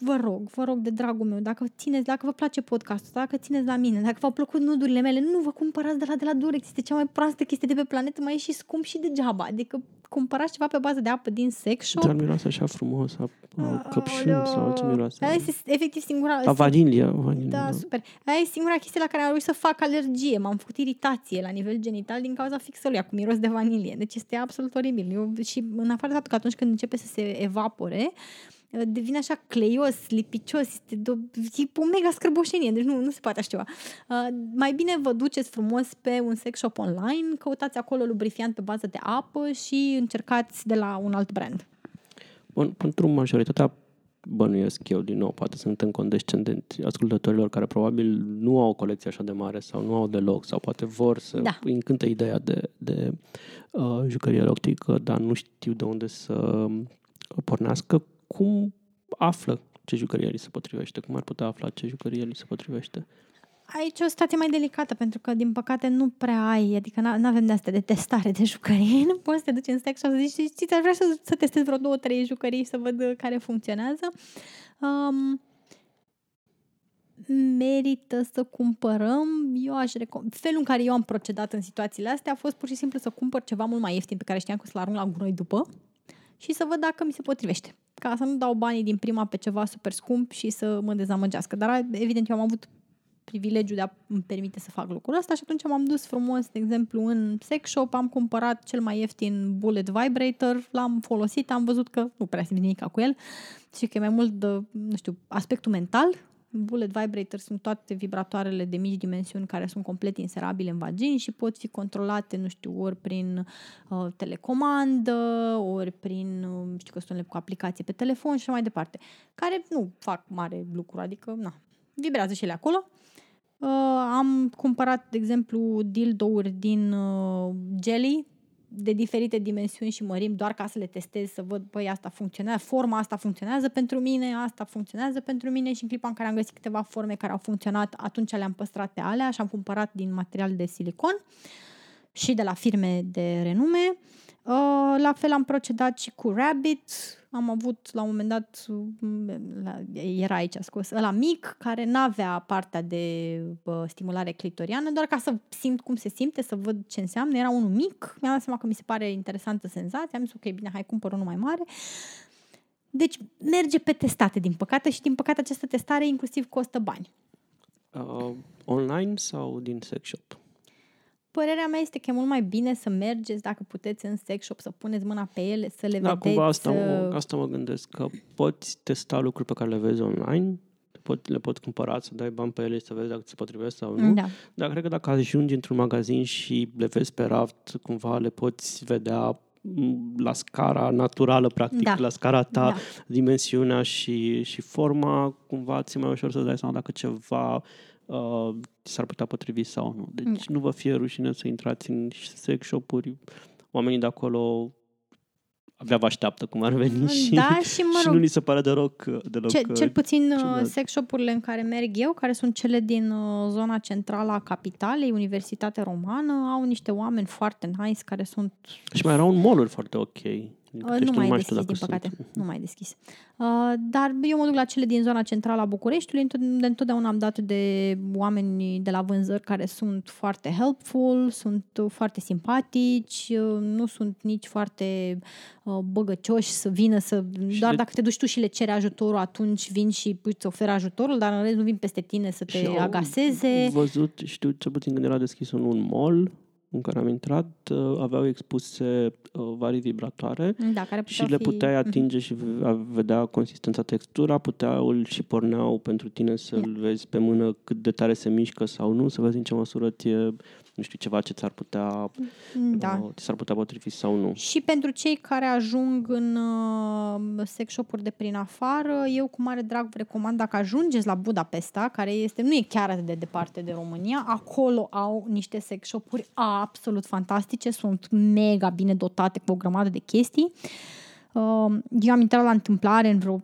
vă rog, vă rog de dragul meu, dacă țineți, dacă vă place podcastul, dacă țineți la mine, dacă v-au plăcut nudurile mele, nu vă cumpărați de la de la Durex, este cea mai proastă chestie de pe planetă, mai e și scump și degeaba. Adică cumpărați ceva pe bază de apă din sex shop. Dar miroase așa frumos, a, a căpșuni sau ce miroase. Aia este efectiv singura... A vanilia. vanilia da, da, super. Aia e singura chestie la care am reușit să fac alergie. M-am făcut iritație la nivel genital din cauza fixului cu miros de vanilie. Deci este absolut oribil. Eu, și în afară de faptul că atunci când începe să se evapore, Uh, devine așa cleios, lipicios, este de o, e o mega scârboșenie, deci nu, nu se poate așa ceva. Uh, mai bine vă duceți frumos pe un sex shop online, căutați acolo lubrifiant pe bază de apă și încercați de la un alt brand. Bun, pentru majoritatea bănuiesc eu din nou, poate suntem condescendenți ascultătorilor care probabil nu au o colecție așa de mare sau nu au deloc sau poate vor să da. îi încântă ideea de, de uh, jucărie electrică, dar nu știu de unde să pornească cum află ce jucărie li se potrivește? Cum ar putea afla ce jucărie li se potrivește? Aici e o situație mai delicată, pentru că, din păcate, nu prea ai, adică nu avem de astea de testare de jucării. Nu poți să te duci în sex și să zici, știți, aș vrea să, să testez vreo două, trei jucării să văd care funcționează. Um, merită să cumpărăm. Eu aș recom- Felul în care eu am procedat în situațiile astea a fost pur și simplu să cumpăr ceva mult mai ieftin pe care știam că să-l arunc la gunoi după și să văd dacă mi se potrivește. Ca să nu dau banii din prima pe ceva super scump și să mă dezamăgească. Dar evident eu am avut privilegiul de a îmi permite să fac lucrul ăsta și atunci m-am dus frumos, de exemplu, în sex shop, am cumpărat cel mai ieftin bullet vibrator, l-am folosit, am văzut că nu prea simt nimic cu el și că e mai mult de, nu știu, aspectul mental Bullet Vibrator sunt toate vibratoarele de mici dimensiuni care sunt complet inserabile în vagin și pot fi controlate, nu știu, ori prin uh, telecomandă, ori prin, uh, știu că sunt cu aplicații pe telefon și așa mai departe, care nu fac mare lucru, adică, na, vibrează și ele acolo. Uh, am cumpărat, de exemplu, dildouri din uh, Jelly, de diferite dimensiuni și mărimi doar ca să le testez, să văd, păi, asta funcționează, forma asta funcționează pentru mine, asta funcționează pentru mine și în clipa în care am găsit câteva forme care au funcționat, atunci le-am păstrat pe alea și am cumpărat din material de silicon și de la firme de renume. Uh, la fel am procedat și cu Rabbit, am avut la un moment dat, era aici scos, ăla mic, care n-avea partea de bă, stimulare clitoriană, doar ca să simt cum se simte, să văd ce înseamnă. Era unul mic, mi-am dat seama că mi se pare interesantă senzația, am zis ok, bine, hai cumpăr unul mai mare. Deci merge pe testate, din păcate, și din păcate această testare inclusiv costă bani. Uh, online sau din sex shop? Părerea mea este că e mult mai bine să mergeți, dacă puteți, în sex shop, să puneți mâna pe ele, să le Da, vedeți. cumva asta, mă, uh, asta mă gândesc, că poți testa lucruri pe care le vezi online, pot, le poți cumpăra, să dai bani pe ele și să vezi dacă ți se potrivesc sau nu. Da. Dar cred că dacă ajungi într-un magazin și le vezi pe raft, cumva le poți vedea m, la scara naturală, practic, Da. la scara ta, Da. da. dimensiunea și, și forma, cumva ți-e mai ușor să dai seama dacă ceva uh, ți s-ar putea potrivi sau nu. Deci Da. nu vă fie rușine să intrați în sex shop-uri. Oamenii de acolo abia vă așteaptă cum ar veni și, Da, și mă și rog, nu li se pare deloc, deloc Ce, cel puțin uh, ciudat. sex shop-urile în care merg eu, care sunt cele din uh, zona centrală a capitalei, Universitatea Romană, au niște oameni foarte nice care sunt... Și mai erau un mall foarte ok. Din câte Uh, nu știu, mai e știu deschis, din dacă păcate. sunt. Nu mai e deschis. Uh, dar eu mă duc la cele din zona centrală a Bucureștiului, întot- de întotdeauna am dat de oameni de la vânzări care sunt foarte helpful, sunt uh, foarte simpatici, uh, nu sunt nici foarte uh, băgăcioși să vină să... Doar de- dacă te duci tu și le ceri ajutorul, atunci vin și îți oferă ajutorul, dar în rest nu vin peste tine să te Și au agaseze. văzut, știu cel puțin când era deschis un, un mall în care am intrat, uh, aveau expuse uh, varii vibratoare Da, care și le fi... puteai atinge și v- a vedea consistența, textura, puteau îl și porneau pentru tine să-l vezi pe mână cât de tare se mișcă sau nu, să vezi în ce măsură ție, nu știu, ceva ce ți-ar putea, Da. uh, ți s-ar putea potrivi sau nu. Și pentru cei care ajung în uh, sex shop-uri de prin afară, eu cu mare drag vă recomand, dacă ajungeți la Budapesta, care este, nu e chiar atât de departe de România, acolo au niște sex shop-uri absolut fantastice, sunt mega bine dotate cu o grămadă de chestii. Uh, Eu am intrat la întâmplare în vreo 3-4,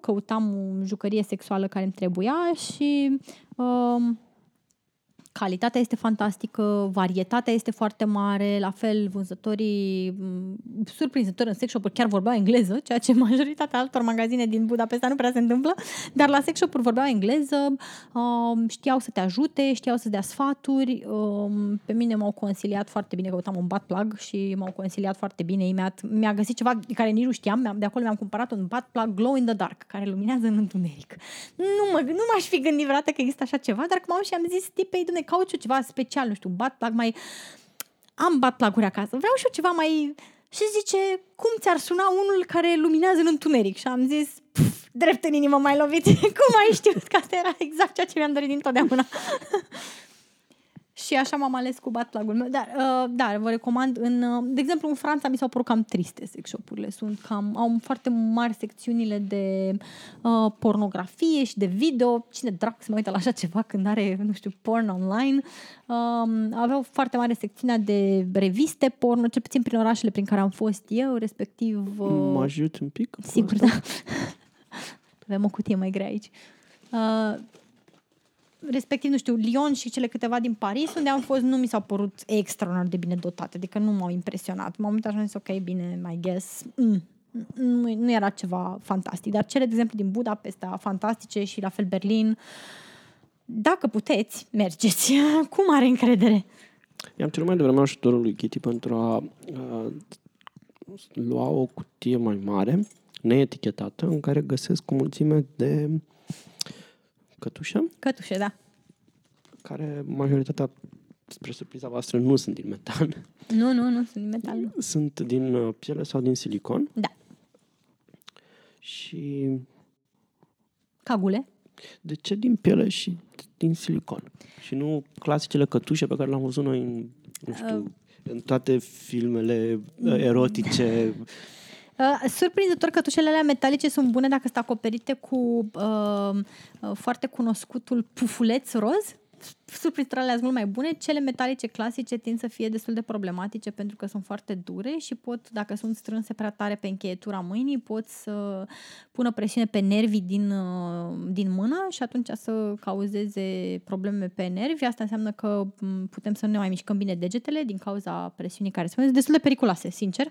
căutam o jucărie sexuală care îmi trebuia și uh, calitatea este fantastică, varietatea este foarte mare, la fel vânzătorii m, surprinzători în sex shop chiar vorbeau engleză, ceea ce majoritatea altor magazine din Budapesta nu prea se întâmplă, dar la sex shop vorbeau engleză, um, știau să te ajute, știau să dea sfaturi, um, pe mine m-au consiliat foarte bine, căutam un butt plug și m-au consiliat foarte bine, imediat mi-a găsit ceva de care nici nu știam, mi-am- de acolo mi-am cumpărat un butt plug glow in the dark, care luminează în întuneric. Nu, mă, nu m-aș fi gândit vreodată că există așa ceva, dar cum am și am zis tipei, dumne, caut și eu ceva special, nu știu, butt plug mai... Am butt plug-uri acasă, vreau și eu ceva mai... Și zice, cum ți-ar suna unul care luminează în întuneric? Și am zis, "Pf, drept în inimă mai lovit. cum ai știut că asta era exact ceea ce mi-am dorit dintotdeauna? Și așa m-am ales cu batplug-ul meu. Dar, uh, dar vă recomand, în, uh, de exemplu, în Franța mi s-au părut cam triste sex shop-urile. Sunt cam, au foarte mari secțiunile de uh, pornografie și de video. Cine drac se mai uită la așa ceva când are, nu știu, porn online. Um, aveau foarte mare secțiunea de reviste porno, cel puțin prin orașele prin care am fost eu, respectiv... Uh, Mă ajut un pic? cu Sigur, asta? da. Avem o cutie mai grea aici. Uh, respectiv, nu știu, Lyon și cele câteva din Paris, unde am fost, nu mi s-au părut extraordinar de bine dotate, adică nu m-au impresionat. M-am uitat și am zis, ok, bine, I guess. Mm. Nu, nu era ceva fantastic, dar cele, de exemplu, din Budapesta, fantastice și la fel Berlin, dacă puteți, mergeți cu mare încredere. I-am cerut mai devreme ajutorul lui Kitty pentru a, a lua o cutie mai mare, neetichetată, în care găsesc o mulțime de cătușe, Cătușe, da. care majoritatea, spre surpriza voastră, nu sunt din metal. Nu, nu, nu, sunt din metal. nu. Sunt din uh, piele sau din silicon Da. și Cagule. de ce din piele și din silicon? Și nu clasicele cătușe pe care le-am văzut noi în, nu știu, în toate filmele uh, erotice. Uh, surprinzător, cătușele alea metalice sunt bune dacă sunt acoperite cu uh, uh, foarte cunoscutul pufuleț roz. Surprinzător, alea sunt mult mai bune. Cele metalice clasice tind să fie destul de problematice pentru că sunt foarte dure și pot, dacă sunt strânse prea tare pe încheietura mâinii, pot să pună presiune pe nervii din, uh, din mână și atunci să cauzeze probleme pe nervi. Asta înseamnă că m, putem să nu ne mai mișcăm bine degetele din cauza presiunii care se pune. Sunt destul de periculoase, sincer.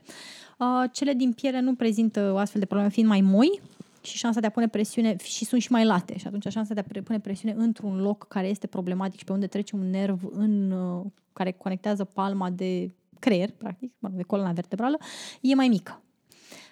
Uh, Cele din piele nu prezintă o astfel de probleme fiind mai moi și șansa de a pune presiune și sunt și mai late și atunci șansa de a pre- pune presiune într-un loc care este problematic și pe unde trece un nerv în, uh, care conectează palma de creier, practic, mă rog, de coloana vertebrală, e mai mică.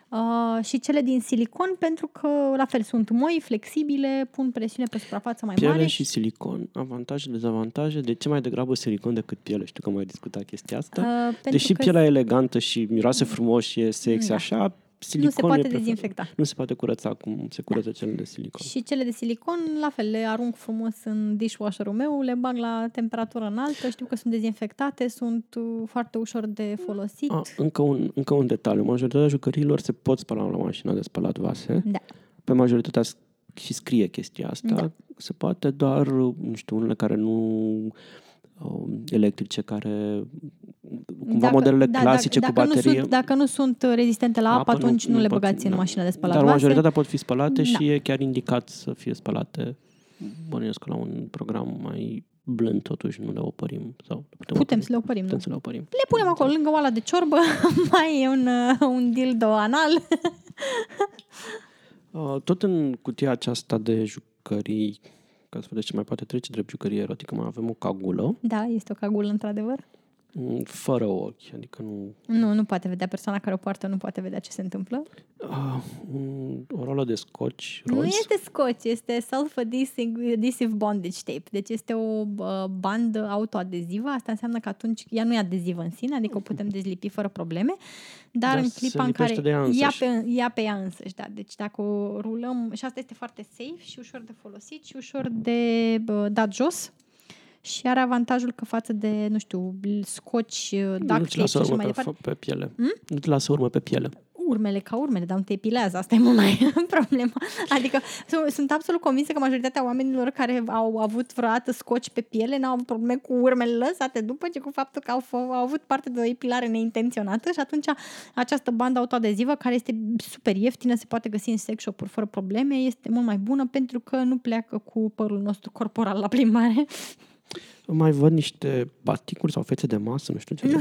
Uh, și cele din silicon pentru că, la fel, sunt moi, flexibile, pun presiune pe suprafață mai Piele mare. și silicon. Avantaje, dezavantaje. De ce mai degrabă silicon decât piele? Știu că am mai discutat chestia asta. Uh, pentru Deși că pielea e elegantă și miroase frumos și e sexy Da. așa, nu silicon se poate e prefer- dezinfecta. Nu se poate curăța cum se curăță cele de silicon. Și cele de silicon, la fel, le arunc frumos în dishwasher-ul meu, le bag la temperatură înaltă, știu că sunt dezinfectate, sunt uh, foarte ușor de folosit. A, încă, un, încă un detaliu. Majoritatea jucăriilor se pot spăla la mașina de spălat vase. Da. Pe majoritatea s- și scrie chestia asta. Da. Se poate doar, nu știu, unele care nu um, electrice, care cumva modelele da, clasice dacă, cu dacă baterie. Nu sunt, dacă nu sunt uh, rezistente la apă, apă, atunci nu, le pot- băgați în da. mașina de spălat Dar vase. majoritatea pot fi spălate Da. și e chiar indicat să fie spălate. Bănuiesc că la un program mai blând totuși nu le opărim. Sau putem, Putem opări. să le opărim, nu? Putem să le opărim. Le punem acolo, lângă oala de ciorbă, mai e un, uh, un dildo anal. Uh, Tot în cutia aceasta de jucării, ca să vedeți ce mai poate trece drept jucărie erotică, mai avem o cagulă Da, este o cagulă, într-adevăr. Mm, fără ochi, adică nu... Nu, nu poate vedea persoana care o poartă, nu poate vedea ce se întâmplă. Uh, un, o rolă de scoci Nu roz. este scoci, este self-adhesive bondage tape. Deci este o uh, bandă autoadezivă. Asta înseamnă că atunci ea nu e adezivă în sine, adică o putem dezlipi fără probleme, dar Dar în se clipa în lipește care de ea ia însăși. pe, ia pe ea însăși, da. Deci dacă o rulăm, și asta este foarte safe și ușor de folosit și ușor de uh, dat jos. Și are avantajul că față de, nu știu, scoci, uh, nu duct ți tape și lasă așa urmă mai pe, departe, f- pe piele. Nu ți lasă urmă pe piele. urmele ca urmele, dar nu te epilează. Asta e mult mai problema. Adică sunt, sunt absolut convinsă că majoritatea oamenilor care au avut vreodată scoci pe piele n-au avut probleme cu urmele lăsate după, ci cu faptul că au, f- au avut parte de o epilare neintenționată și atunci această bandă autoadezivă, care este super ieftină, se poate găsi în sex shop-uri fără probleme, este mult mai bună pentru că nu pleacă cu părul nostru corporal la plimbare. Mai văd niște baticuri sau fețe de masă, nu știu ce.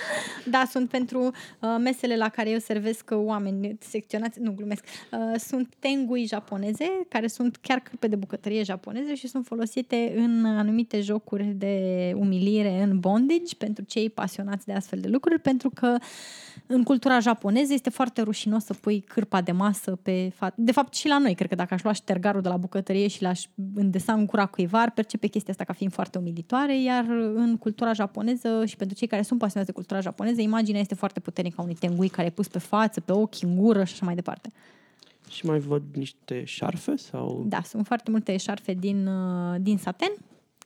Da, sunt pentru uh, mesele la care eu servesc oameni secționați, nu glumesc, uh, sunt tengui japoneze, care sunt chiar cârpe de bucătărie japoneze și sunt folosite în anumite jocuri de umilire în bondage pentru cei pasionați de astfel de lucruri, pentru că în cultura japoneză este foarte rușinos să pui cârpa de masă pe față. De fapt, și la noi, cred că dacă aș lua ștergarul de la bucătărie și l-aș îndesa în cura cuiva, ar percepe chestia asta ca fiind foarte umilitoare, iar în cultura japoneză și pentru cei care sunt pasionați de cultura japoneză, imaginea este foarte puternică a unui tengui care e pus pe față, pe ochi, în gură și așa mai departe. Și mai văd niște șarfe sau... Da, sunt foarte multe șarfe din, uh, din saten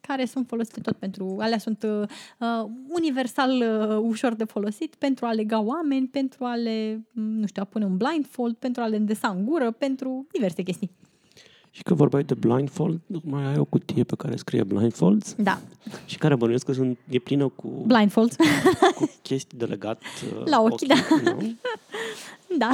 care sunt folosite tot pentru, alea sunt uh, uh, universal uh, ușor de folosit pentru a lega oameni, pentru a le, m, nu știu, a pune un blindfold, pentru a le îndesa în gură, pentru diverse chestii. Și că vorbeai de blindfold, mai ai o cutie pe care scrie blindfolds Da, și care bănuiesc că sunt, e plină cu, blindfold, cu chestii de legat uh, La ochi, da. nu? da.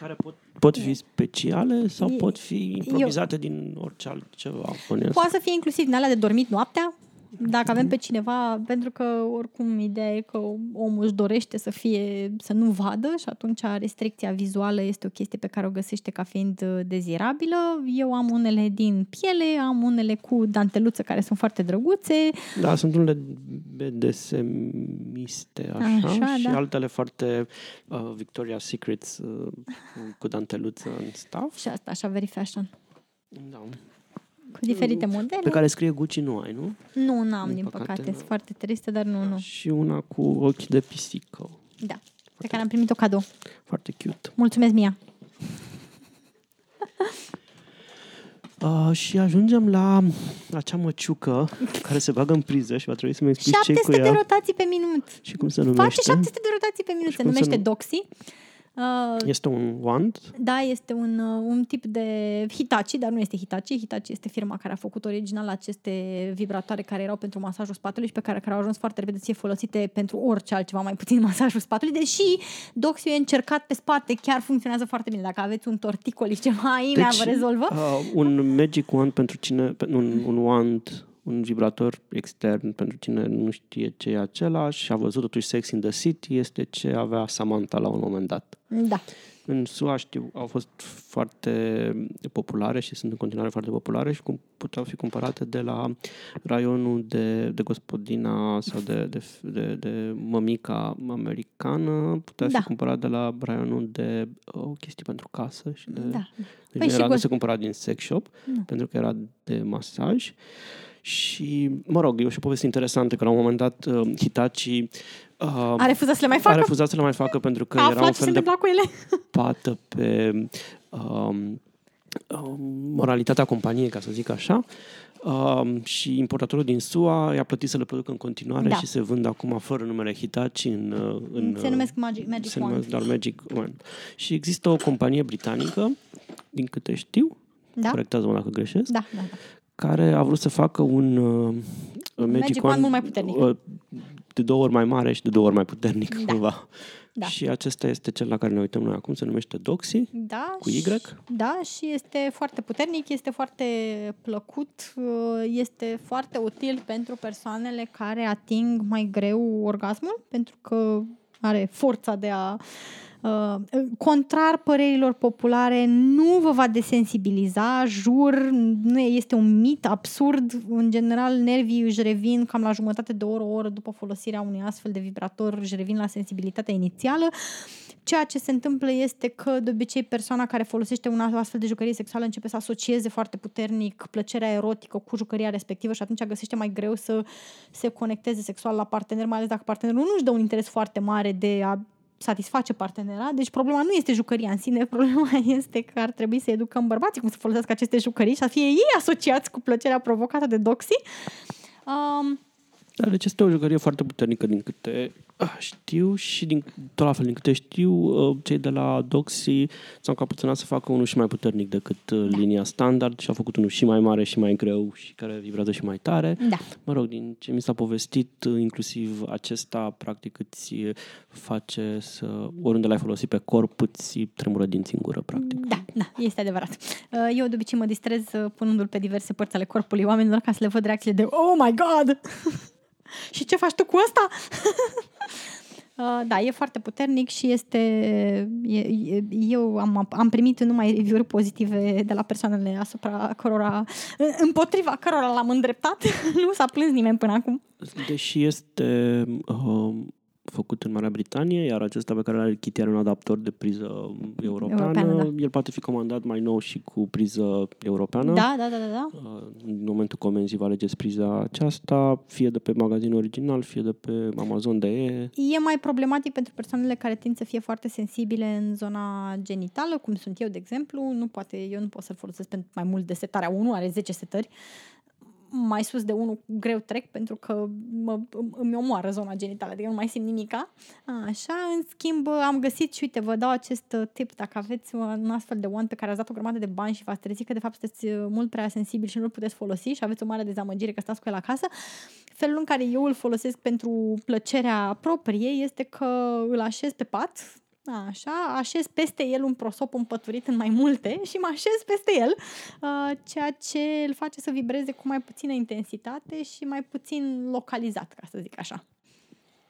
care pot, pot fi speciale sau E- pot fi improvizate din orice altceva, bănuiesc. Poate să fie inclusiv din alea de dormit noaptea, dacă avem pe cineva, pentru că oricum ideea e că omul își dorește să fie, să nu vadă și atunci restricția vizuală este o chestie pe care o găsește ca fiind uh, dezirabilă. Eu am unele din piele, am unele cu danteluță care sunt foarte drăguțe. Da, sunt unele BDSMiste, așa, Așa, și da. altele foarte uh, Victoria's Secrets uh, cu danteluță în staff. Și asta așa very fashion. Da. Cu diferite modele. Pe care scrie Gucci nu ai, nu? Nu, n-am, Din din păcate, păcate. nu. Sunt foarte triste, dar nu, nu. Și una cu ochi de pisică. Da. Pe care am primit-o cadou. Foarte cute. Mulțumesc, Mia. Uh, și ajungem la acea măciucă care se bagă în priză și va trebui să-mi explici ce cu 700 de ea rotații pe minut. și cum se numește. Face 700 de rotații pe minut. Și Se cum se numește nu- Doxy. Uh, Este un wand. da, este un, uh, un tip de Hitachi, dar nu este Hitachi. Hitachi este firma care a făcut original aceste vibratoare care erau pentru masajul spatelui și pe care, care au ajuns foarte repede să fie folosite pentru orice altceva, mai puțin masajul spatelui, deși Doxy e încercat pe spate, chiar funcționează foarte bine. Dacă aveți un torticoli ceva, imea vă rezolvă. uh, un magic wand pentru cine, pe- un, un wand, un vibrator extern pentru cine nu știe ce e acela și a văzut totuși Sex in the City, este ce avea Samantha la un moment dat. Da. în SUA știu, au fost foarte populare și sunt în continuare foarte populare și cum puteau fi cumpărate de la raionul de, de gospodina sau de, de, de, de mămica americană, putea Da. fi cumpărat de la raionul de o chestii pentru casă și de... Da. Deci Păi nu și era, nu gos- se cumpăra din sex shop, Nu. pentru că era de masaj. Și, mă rog, e o și o poveste interesantă, că la un moment dat uh, Hitachi uh, A refuzat să le mai a facă? refuzat să le mai facă pentru că A era un aflat ce se fel de întâmpla cu ele? pată pe um, um, moralitatea companiei, ca să zic așa. Um, și importatorul din SUA i-a plătit să le producă în continuare Da. și se vând acum fără numele Hitachi în, uh, în Se numesc Magic, Magic se Wand. numesc doar Magic Wand. Și există o companie britanică, din câte știu, Da? corectează-mă dacă greșesc, Da, da, da. Care a vrut să facă un uh, Magic, Magic Wand mult mai puternic. uh, de două ori mai mare și de două ori mai puternic, Da. cumva. Da. Și acesta este cel la care ne uităm noi acum, se numește Doxy. Da, Cu Y? și- Da, și este foarte puternic, este foarte plăcut, uh, este foarte util pentru persoanele care ating mai greu orgasmul, pentru că are forța de a Uh, contrar părerilor populare, nu vă va desensibiliza, jur, nu e- este un mit absurd. În general, nervii își revin cam la jumătate de oră, o oră după folosirea unui astfel de vibrator, își revin la sensibilitatea inițială. Ceea ce se întâmplă este că, de obicei, persoana care folosește un astfel de jucărie sexuală începe să asocieze foarte puternic plăcerea erotică cu jucăria respectivă și atunci găsește mai greu să se conecteze sexual la partener, mai ales dacă partenerul nu își dă un interes foarte mare de a satisface partenera. Deci problema nu este jucăria în sine, problema este că ar trebui să educăm bărbații cum să folosească aceste jucării și să fie ei asociați cu plăcerea provocată de doxy. Um, Dar deci este o jucărie foarte puternică din câte ah, știu și din, tot la fel din câte știu, uh, cei de la Doxy s-au încăpățânat să facă unul și mai puternic decât uh, Da. linia standard și au făcut unul și mai mare și mai greu și care vibrează și mai tare. da. Mă rog, din ce mi s-a povestit, uh, inclusiv acesta practic îți face să, oriunde l-ai folosit pe corp, îți tremură dinții în gură, practic. Da, da, este adevărat. Uh, Eu de obicei mă distrez uh, punându-l pe diverse părți ale corpului oamenilor ca să le văd reacțiile de Oh my God! și ce faci tu cu asta? Uh, Da, e foarte puternic și este... E, e, eu am, am primit numai review-uri pozitive de la persoanele asupra cărora, împotriva cărora l-am îndreptat. nu s-a plâns nimeni până acum. Deși este uh, făcut în Marea Britanie, iar acesta pe care l-are Kitty are un adaptor de priză europeană, Europeană, da. el poate fi comandat mai nou și cu priză europeană. Da, da, da, da. da. Uh, În momentul comenzii vă alegeți priza aceasta, fie de pe magazinul original, fie de pe Amazon de e. E mai problematic pentru persoanele care tind să fie foarte sensibile în zona genitală, cum sunt eu, de exemplu. Nu poate, eu nu pot să-l folosesc pentru mai mult de setarea 1, are 10 setări. Mai sus de 1 greu trec pentru că mă, îmi omoară zona genitală, adică nu mai simt nimica. Așa, în schimb, am găsit și uite, vă dau acest uh, tip dacă aveți un astfel de wand pe care ați dat o grămadă de bani și v-ați trezit că de fapt sunteți uh, mult prea sensibili și nu-l puteți folosi și aveți o mare dezamăgire că stați cu el acasă. Felul în care eu îl folosesc pentru plăcerea proprie este că îl așez pe pat, Așa, așez peste el un prosop împăturit în mai multe și mă așez peste el, uh, ceea ce îl face să vibreze cu mai puțină intensitate și mai puțin localizat, ca să zic așa.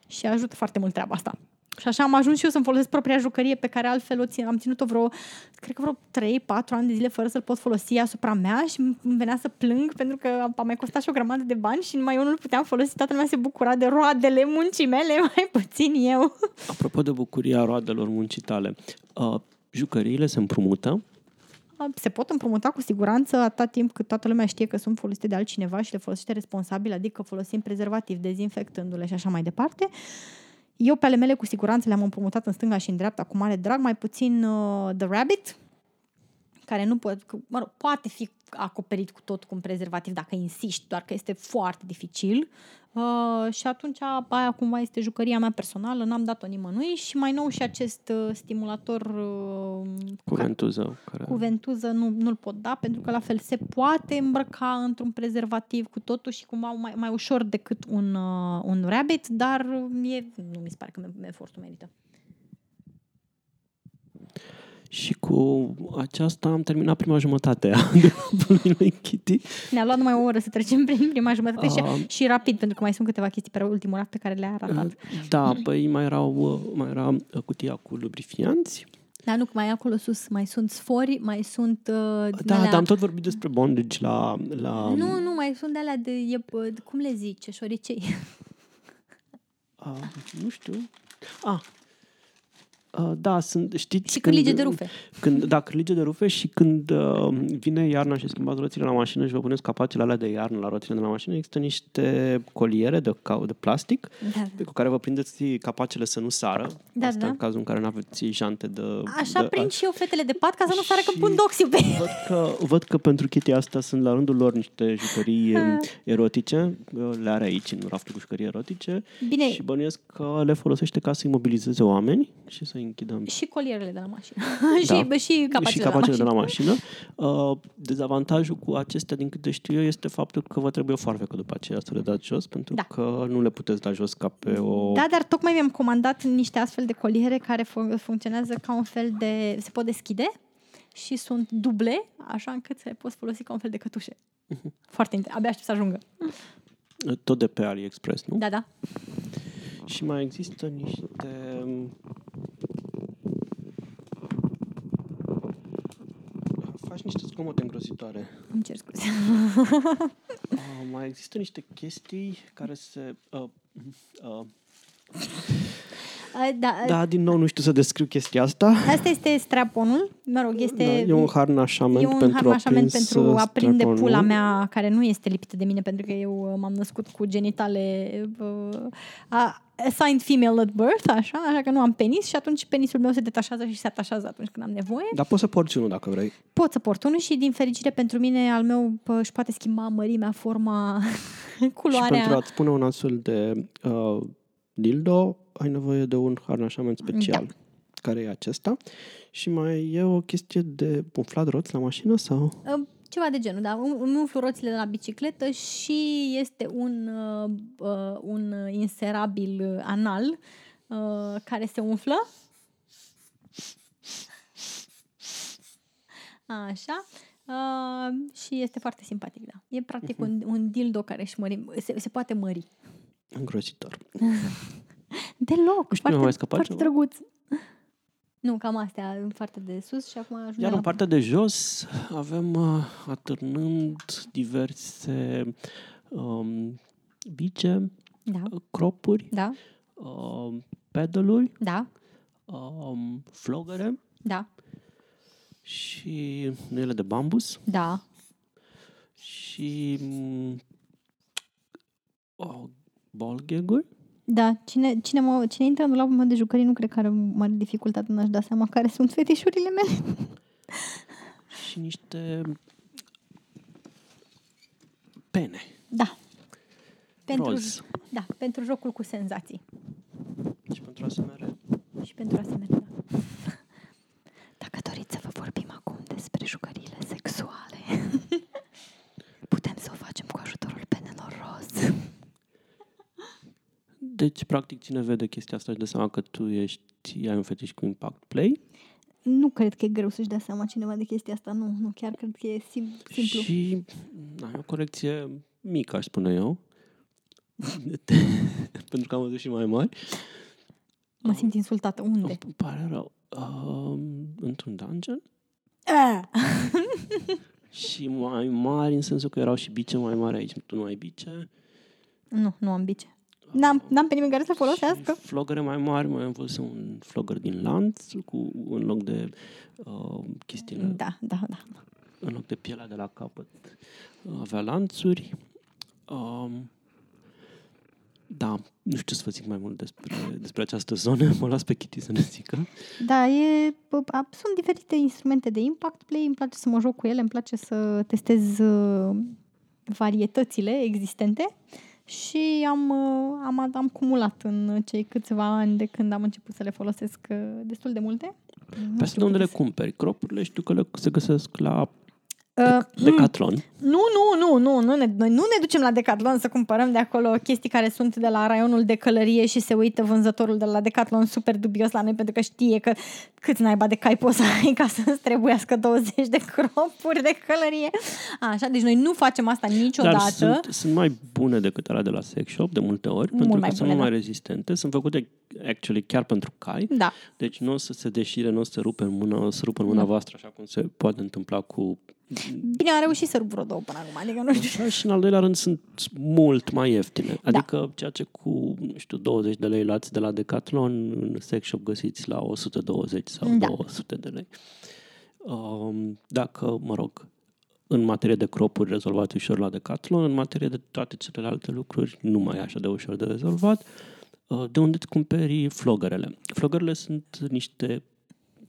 Și ajută foarte mult treaba asta. Și așa am ajuns și eu să-mi folosesc propria jucărie pe care altfel o țin, am ținut-o vreo, cred că vreo 3-4 ani de zile fără să-l pot folosi asupra mea și îmi venea să plâng pentru că a mai costat și o grămadă de bani și numai eu nu-l puteam folosi, toată lumea se bucura de roadele muncii mele, mai puțin eu. Apropo de bucuria roadelor muncii tale, uh, jucăriile se împrumută Se pot împrumuta cu siguranță atâta timp cât toată lumea știe că sunt folosite de altcineva și le folosește responsabil, adică folosim prezervativ, dezinfectându-le și așa mai departe. Eu pe ale mele cu siguranță le-am împrumutat în stânga și în dreapta cu mare drag, mai puțin uh, The Rabbit, care nu pot, mă rog, poate fi acoperit cu tot cu un prezervativ dacă insiști, doar că este foarte dificil. Uh, și atunci aia cumva este jucăria mea personală, n-am dat-o nimănui și mai nou și acest uh, stimulator uh, cu ventuză. Care... cu ventuză nu, nu-l pot da, pentru că la fel se poate îmbrăca într-un prezervativ cu totul și cumva mai, mai ușor decât un, uh, un rabbit, dar e, nu mi se pare că efortul merită. Și cu aceasta am terminat prima jumătate a grupului lui Kitty. Ne-a luat numai o oră să trecem prin prima jumătate Ah. și, și rapid, pentru că mai sunt câteva chestii pe ultimul act pe care le-a ratat. Da, păi mai, erau, mai era cutia cu lubrifianți, Dar nu, că mai acolo sus, mai sunt sfori, mai sunt... Uh, din Da, alea- dar am tot vorbit despre bondage la... la Nu, nu, mai sunt de alea de, e, cum le zice, șoricei. A, nu știu. A, a, da, sunt, știți... Și cârlige de rufe. Când, da, cârlige de rufe și când uh, vine iarna și schimbați roțile la mașină și vă puneți capacele alea de iarnă la roțile de la mașină, există niște coliere de, ca- de plastic Da. pe cu care vă prindeți capacele să nu sară. Da, Asta da. în cazul în care nu aveți jante de... Așa de, prind și eu fetele de pat ca să nu sară că Și- pun doxiu pe Văd că, văd că pentru chestia asta sunt la rândul lor niște jucării Ah. um, erotice. Le are aici, în raftul cu jucării erotice. Bine. Și bănuiesc că le folosește ca să imobilizeze oameni și să închidă Și colierele de la mașină. Da. și, bă, și capacele, și de, la capacele de mașină. la mașină. Uh, dezavantajul cu acestea, din câte știu eu, este faptul că vă trebuie o foarfecă după aceea să le dați jos, pentru Da. că nu le puteți da jos ca pe o... Da, dar tocmai mi-am comandat niște astfel de coliere care fun- funcționează ca un fel de... se pot deschide și sunt duble, așa încât să le poți folosi ca un fel de cătușe. Mhm. Foarte inter- Abia aștept să ajungă. Tot de pe AliExpress, nu? Da, da. Și mai există niște... Faci niște zgomote îngrozitoare. Îmi cer scuze. Uh, mai există niște chestii care se... Uh, uh, Da, da, din nou nu știu să descriu chestia asta. Asta este straponul. Mă rog, este... Da, e un harnașament e un pentru harnașament a prins, pentru a uh, prinde straponul. pula mea, care nu este lipită de mine, pentru că eu uh, m-am născut cu genitale uh, a- assigned female at birth, așa, așa că nu am penis și atunci penisul meu se detașează și se atașează atunci când am nevoie. Dar poți să porți unul dacă vrei. Pot să port unul și din fericire pentru mine al meu pă, își poate schimba mărimea, forma, Și culoarea. pentru a-ți pune un astfel de uh, dildo, ai nevoie de un harnașament special. Da. Care e acesta. Și mai e o chestie de umflat roți la mașină sau? Uh, Ceva de genul, da. Îmi îmi umflu roțile de la bicicletă și este un, uh, uh, un inserabil uh, anal uh, care se umflă. Așa. Uh, și este foarte simpatic, da. E practic un, un dildo care își mări, se, se poate mări. Îngrozitor. Deloc. Nu știu, mi-a foarte, mai scăpat foarte ceva? drăguț. Nu, cam astea în partea de sus și acum ajungem Iar la... în partea de jos avem uh, atârnând diverse um, bice, Da, cropuri, da, um, pedaluri, da, um, flogăre da, și nuiele de bambus da. și um, oh, ball gag-uri. Da, cine, cine, mă, cine intră în dulapul meu de jucării nu cred că are mare dificultate în a-și da seama care sunt fetișurile mele. și niște pene. Da. Pentru, Roz. Da, pentru jocul cu senzații. Și pentru asemenea Și pentru asemenea. Da. Dacă doriți să vă vorbim acum despre jucăriile sexuale, putem să o facem cu ajutorul penelor roz. Deci, practic, cine vede chestia asta își dă seama că tu ești, ai un fetiș cu impact play Nu cred că e greu să-și dea seama cineva de chestia asta, nu, nu chiar cred că e sim- simplu. și na, e o corecție mică, aș spune eu. Pentru că am văzut și mai mari. Mă simt insultată. Unde? Îmi pare rău. Um, într-un dungeon Ah! și mai mari, în sensul că erau și bice mai mari aici. Tu nu ai bice. Nu, nu am bice. N-am, n-am pe nimeni care să folosească. Și flogăre mai mari, mai am văzut un flogăr din lanț cu, în loc de uh, chestiile Da, da, da. în loc de pielea de la capăt avea lanțuri. Um, da, nu știu să vă zic mai mult despre, despre această zonă. Mă las pe Kitty să ne zică. Da, e, bă, a- sunt diferite instrumente de impact play, îmi place să mă joc cu ele, îmi place să testez uh, varietățile existente și am, uh, am, am cumulat în cei câțiva ani de când am început să le folosesc uh, destul de multe. Nu Pe asta știu de unde le câte cumperi? Cropurile știu că le, se găsesc la Uh, Decathlon. Nu, nu, nu, nu, nu ne, noi nu ne ducem la Decathlon să cumpărăm de acolo chestii care sunt de la raionul de călărie și se uită vânzătorul de la Decathlon super dubios la noi pentru că știe că câți naiba de cai poți să ai ca să-ți trebuiască 20 de cropuri de călărie. Așa, deci noi nu facem asta Dar niciodată. sunt, sunt mai bune decât alea de la sex shop de multe ori, pentru că mai sunt bune, mult mai da. rezistente. Sunt făcute actually chiar pentru cai. Da. Deci nu o să se deșire, nu o să se rupe în mână, o să rupă în mâna Da. voastră, așa cum se poate întâmpla cu... Bine, am reușit să rup vreo două până acum, adică nu știu. Așa, și în al doilea rând sunt mult mai ieftine. Adică ceea ce cu, nu știu, 20 de lei luați de la Decathlon, în sex shop găsiți la 120 sau Da. 200 de lei. Um, dacă, mă rog, în materie de cropuri rezolvat ușor la Decathlon, în materie de toate celelalte lucruri nu mai e așa de ușor de rezolvat. Uh, De unde îți cumperi flogărele? Flogărele sunt niște...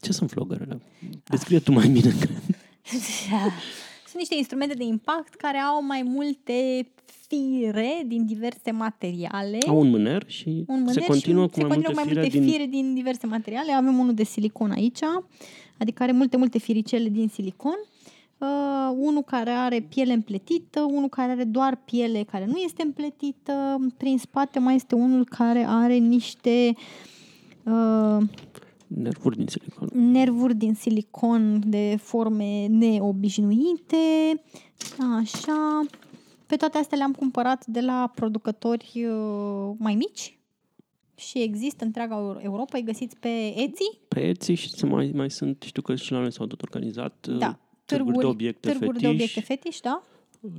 Ce sunt flogărele? Descrie tu mai bine, cred. Sunt niște instrumente de impact care au mai multe fire din diverse materiale. Au un mâner și un mâner se continuă și cu se mai continuă multe mai fire multe din... fire din diverse materiale. Avem unul de silicon aici, adică are multe, multe firicele din silicon. Uh, unul care are piele împletită, unul care are doar piele care nu este împletită. Prin spate mai este unul care are niște uh, nervuri din silicon. nervuri din silicon de forme neobișnuite. Așa. Pe toate astea le-am cumpărat de la producători uh, mai mici și există întreaga Euro- Europa. Îi găsiți pe Etsy, Pe Etsy și să mai, mai sunt, știu că și la noi s-au tot organizat uh, da, târguri, de obiecte târguri fetiș de obiecte fetiș, da?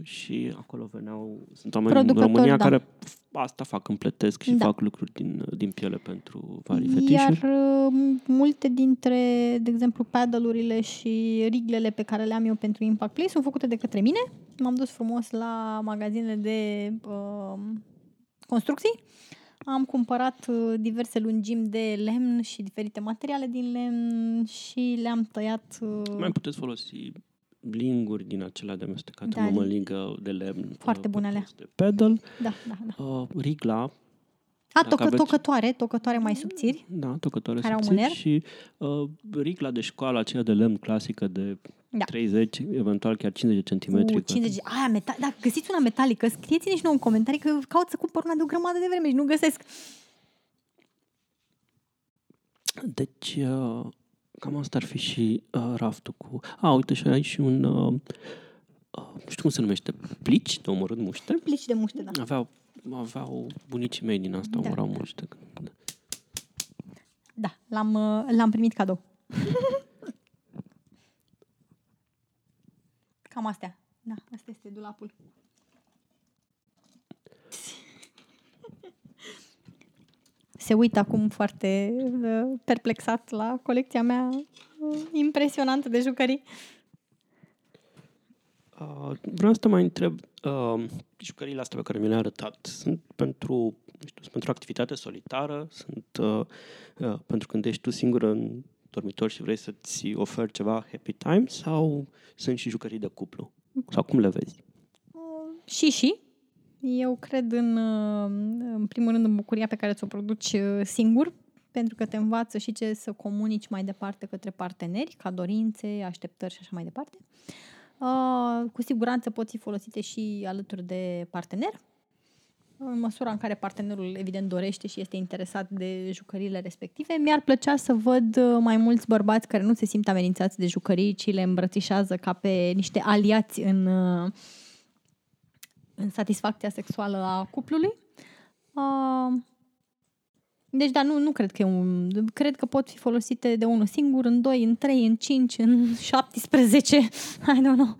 Și acolo veneau, sunt oameni în Producători, România da. care asta fac, împletesc și Da. fac lucruri din, din piele pentru vari fetișuri. Iar uh, multe dintre, de exemplu, paddle-urile și riglele pe care le am eu pentru Impact Play sunt făcute de către mine. M-am dus frumos la magazinele de uh, construcții. Am cumpărat uh, diverse lungimi de lemn și diferite materiale din lemn și le-am tăiat uh, Mai puteți folosi linguri din acelea de amestecate, Da, da, mămăligă de lemn. Foarte uh, bune alea. De pedal. Da, da, da. Uh, rigla, A, Dacă tocă, aveți- tocătoare, tocătoare mai subțiri. da, tocătoare Care au subțiri mâner. și uh, rigla de școală, aceea de lemn clasică de Da. 30, eventual chiar 50 de centimetri. Cu 50, aia, meta- da, găsiți una metalică, scrieți-ne și nouă în comentarii că caut să cumpăr una de o grămadă de vreme și nu găsesc. Deci, uh, cam asta ar fi și uh, raftul cu... A, uite și aici și un... Uh, uh, nu știu cum se numește, plici de omorât muște. Plici de muște, da. Aveau, aveau bunicii mei din asta, Da, omorau da. muște. Da, l-am, uh, l-am primit cadou. Cam astea. Da, asta este dulapul. Se uită acum foarte uh, perplexat la colecția mea uh, impresionantă de jucării. Uh, vreau să te mai întreb, uh, jucăriile astea pe care mi le-ai arătat sunt pentru, nu știu, sunt pentru activitate solitară, sunt uh, uh, pentru când ești tu singură în dormitor și vrei să-ți oferi ceva happy time sau sunt și jucării de cuplu? Sau cum le vezi? Și și. Eu cred în, uh, în primul rând în bucuria pe care ți-o produci uh, singur, pentru că te învață și ce să comunici mai departe către parteneri, ca dorințe, așteptări și așa mai departe. Uh, cu siguranță pot fi folosite și alături de partener, în măsura în care partenerul evident dorește și este interesat de jucăriile respective. Mi-ar plăcea să văd uh, mai mulți bărbați care nu se simt amenințați de jucării, ci le îmbrățișează ca pe niște aliați în, uh, în satisfacția sexuală a cuplului. Uh, deci, da, nu, nu cred că e un... Cred că pot fi folosite de unul singur, în doi, în trei, în cinci, în 17. I don't know.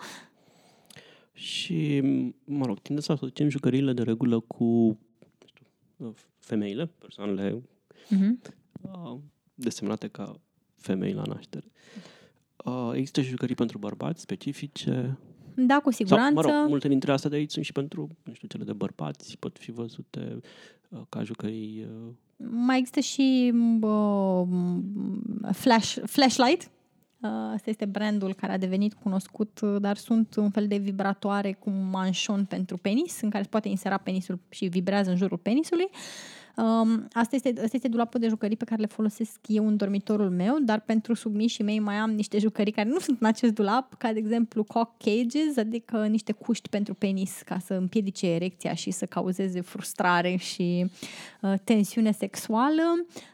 Și, mă rog, tinde să asociem jucăriile de regulă cu nu știu, uh, femeile, persoanele Mm-hmm. uh, desemnate ca femei la naștere. Uh, există și jucării pentru bărbați specifice. Da, cu siguranță. Sau, mă rog, multe dintre astea de aici sunt și pentru, nu știu, cele de bărbați, pot fi văzute uh, ca jucării uh, Mai există și uh, flash, Flashlight. Uh, Asta este brandul care a devenit cunoscut, uh, dar sunt un fel de vibratoare cu un manșon pentru penis, în care se poate insera penisul și vibrează în jurul penisului. Um, asta, este, asta este dulapul de jucării pe care le folosesc eu în dormitorul meu, dar pentru submișii mei mai am niște jucării care nu sunt în acest dulap, ca de exemplu cock cages, adică niște cuști pentru penis ca să împiedice erecția și să cauzeze frustrare și uh, tensiune sexuală.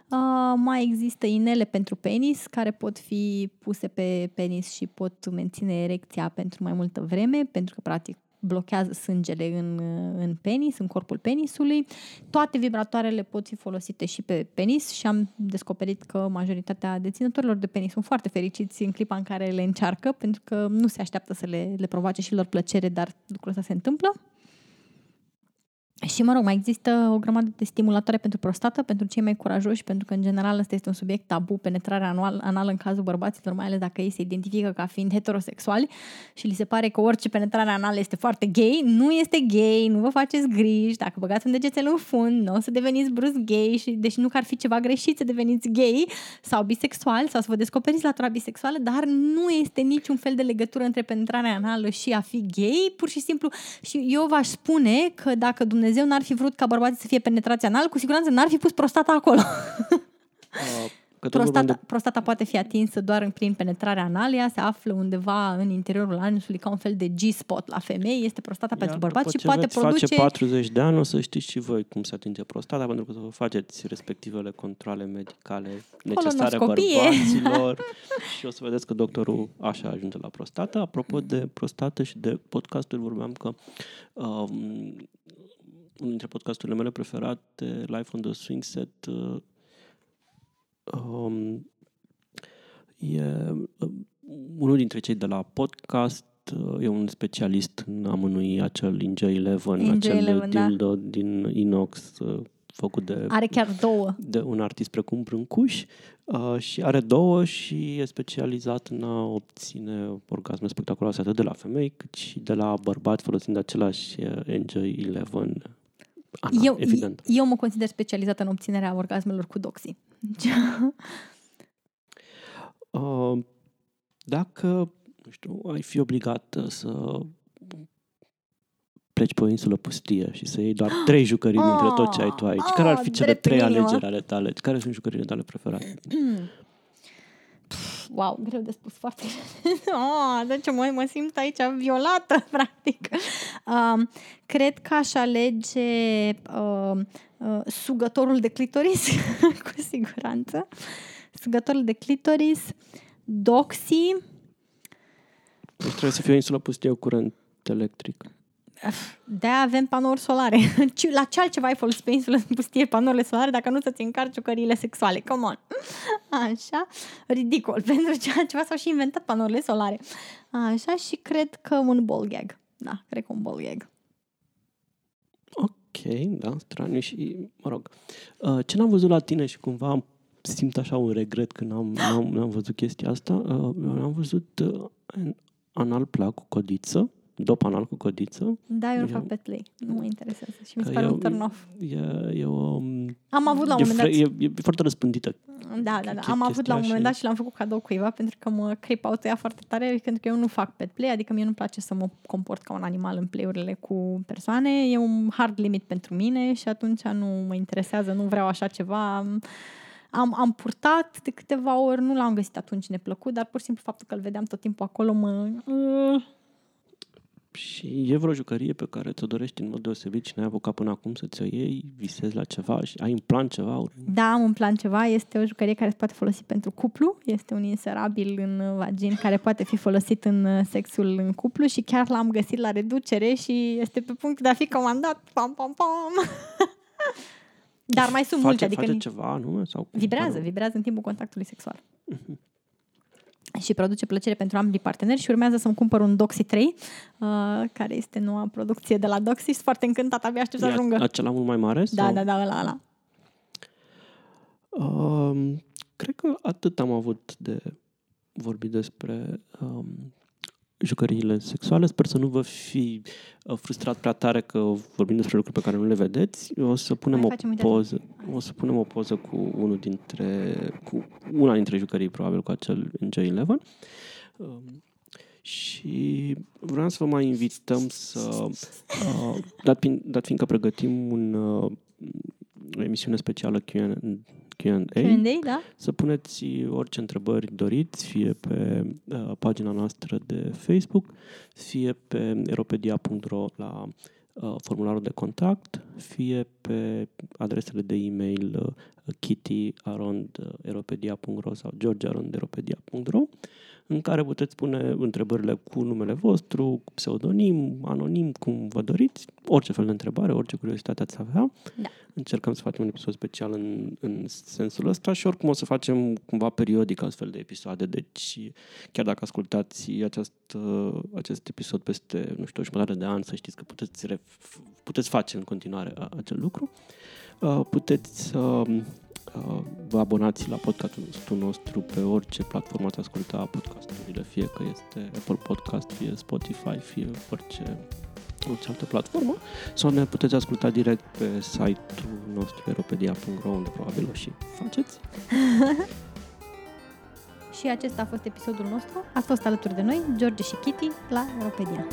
Uh, mai există inele pentru penis care pot fi puse pe penis și pot menține erecția pentru mai multă vreme, pentru că practic blochează sângele în, uh, în penis, în corpul penisului. Toate vibratoarele pot fi folosite și pe penis și am descoperit că majoritatea deținătorilor de penis sunt foarte fericiți în clipa în care le încearcă, pentru că nu se așteaptă să le, le provoace și lor plăcere, dar lucrul ăsta se întâmplă. Și, mă rog, mai există o grămadă de stimulatoare pentru prostată, pentru cei mai curajoși, pentru că, în general, ăsta este un subiect tabu, penetrarea anual, anală în cazul bărbaților, mai ales dacă ei se identifică ca fiind heterosexuali și li se pare că orice penetrare anală este foarte gay. Nu este gay, nu vă faceți griji, dacă băgați un degețel în fund, nu o să deveniți brusc gay, și, deși nu că ar fi ceva greșit să deveniți gay sau bisexual sau să vă descoperiți latura bisexuală, dar nu este niciun fel de legătură între penetrarea anală și a fi gay, pur și simplu. Și eu v-aș spune că dacă Dumnezeu Dumnezeu n-ar fi vrut ca bărbații să fie penetrați anal, cu siguranță n-ar fi pus prostata acolo. Uh, că tot vorbeam prostata, de prostata poate fi atinsă doar în- prin penetrarea anală, ea se află undeva în interiorul anusului ca un fel de G-spot la femei, este prostata pentru Iar bărbați după și ce poate veți produce... face 40 de ani, o să știți și voi cum se atinge prostata, pentru că o să vă faceți respectivele controle medicale necesare Colonoscopie. bărbaților și o să vedeți că doctorul așa ajunge la prostată. Apropo de prostată și de podcasturi, vorbeam că um, unul dintre podcasturile mele preferate, Life on the Swing Set, uh, um, e uh, unul dintre cei de la podcast uh, e un specialist în a mânui acel Inge 11, Inge acel 11, da. dildo din inox uh, făcut de, Are chiar două. de un artist precum Brâncuș uh, și are două și e specializat în a obține orgasme spectaculoase atât de la femei cât și de la bărbați folosind același uh, Enjoy 11 Ana, Eu, evident. eu mă consider specializată în obținerea orgasmelor cu doxii. Uh, dacă, nu știu, ai fi obligat uh, să pleci pe o insulă pustie și să iei doar trei jucării dintre tot ce ai tu aici, care ar fi Ah, cele drept în trei inimă. alegeri ale tale? Care sunt jucăriile tale preferate? Wow, greu de spus foarte oh, deci mă, mă simt aici violată, practic. Um, cred că aș alege uh, uh, sugătorul de clitoris, cu siguranță. Sugătorul de clitoris, doxy, Deci trebuie să fie o insulă pustie cu curent electric. De avem panouri solare. Ce- La ce altceva ai folosit pe insulă pustie panourile solare dacă nu să-ți încarci jucăriile sexuale? Come on! Așa, ridicol. Pentru ce altceva s-au și inventat panourile solare. Așa, și cred că un ball gag. Da, cred că un ball gag. Ok, da, straniu și, mă rog, uh, ce n-am văzut la tine și cumva am simt așa un regret când am, n-am, n-am văzut chestia asta, uh, am văzut uh, an- anal plak cu codiță, dop anal cu codiță. Da, eu nu Eu- fac pe play. Nu mă interesează și mi se Că pare eu- un turn off. E, e o... Am avut la un e, moment dat... fre- e, e foarte răspândită. Da, da, da. ch- Am avut chestia la un moment și- dat și l-am făcut cadou cuiva pentru că mă creep out ea foarte tare, pentru că eu nu fac pet play, adică mie nu-mi place să mă comport ca un animal în play-urile cu persoane. E un hard limit pentru mine și atunci nu mă interesează, nu vreau așa ceva. Am, am purtat de câteva ori, nu l-am găsit atunci neplăcut, dar pur și simplu faptul că îl vedeam tot timpul acolo mă... Și e vreo jucărie pe care ți-o dorești în mod deosebit și n-ai apucat până acum să ți-o iei, visezi la ceva și ai în plan ceva? Da, am un plan ceva. Este o jucărie care se poate folosi pentru cuplu. Este un inserabil în vagin care poate fi folosit în uh, sexul în cuplu și chiar l-am găsit la reducere și este pe punct de a fi comandat. Pam, pam, pam. Dar mai sunt face, multe, adică face ni- ceva anume? Sau cum? vibrează, vibrează în timpul contactului sexual. Și produce plăcere pentru ambii parteneri și urmează să-mi cumpăr un Doxy 3, uh, care este noua producție de la Doxy. Sunt foarte încântat, abia aștept să E ajungă. acela mult mai mare? Da, sau? da, da, ăla, ăla. Um, cred că atât am avut de vorbit despre um, jucăriile sexuale. Sper să nu vă fi uh, frustrat prea tare că vorbim despre lucruri pe care nu le vedeți. O să punem Mai o facem, uite, poză. O să punem o poză cu unul dintre cu una dintre jucării, probabil cu acel Enjoy 11. Um, și vreau să vă mai invităm să, uh, dat, fiind, dat fiindcă pregătim un, uh, o emisiune specială Q&A, Q&A Q&A, da? să puneți orice întrebări doriți, fie pe uh, pagina noastră de Facebook, fie pe eropedia.ro la uh, formularul de contact, fie pe adresele de e-mail uh, kitty.eropedia.ro sau georgearonderopedia.ro în care puteți pune întrebările cu numele vostru, cu pseudonim, anonim, cum vă doriți, orice fel de întrebare, orice curiozitate ați avea. Da. Încercăm să facem un episod special în, în sensul ăsta și oricum o să facem cumva periodic astfel de episoade, deci chiar dacă ascultați acest, acest episod peste, nu știu, o jumătate de an, să știți că puteți, ref, puteți face în continuare acel lucru. Uh, puteți să uh, vă abonați la podcastul nostru pe orice platformă ați asculta podcasturile, fie că este Apple Podcast, fie Spotify, fie orice, orice altă platformă, sau ne puteți asculta direct pe site-ul nostru aeropedia.ro, unde probabil o și faceți. și acesta a fost episodul nostru. Ați fost alături de noi, George și Kitty, la Aeropedia.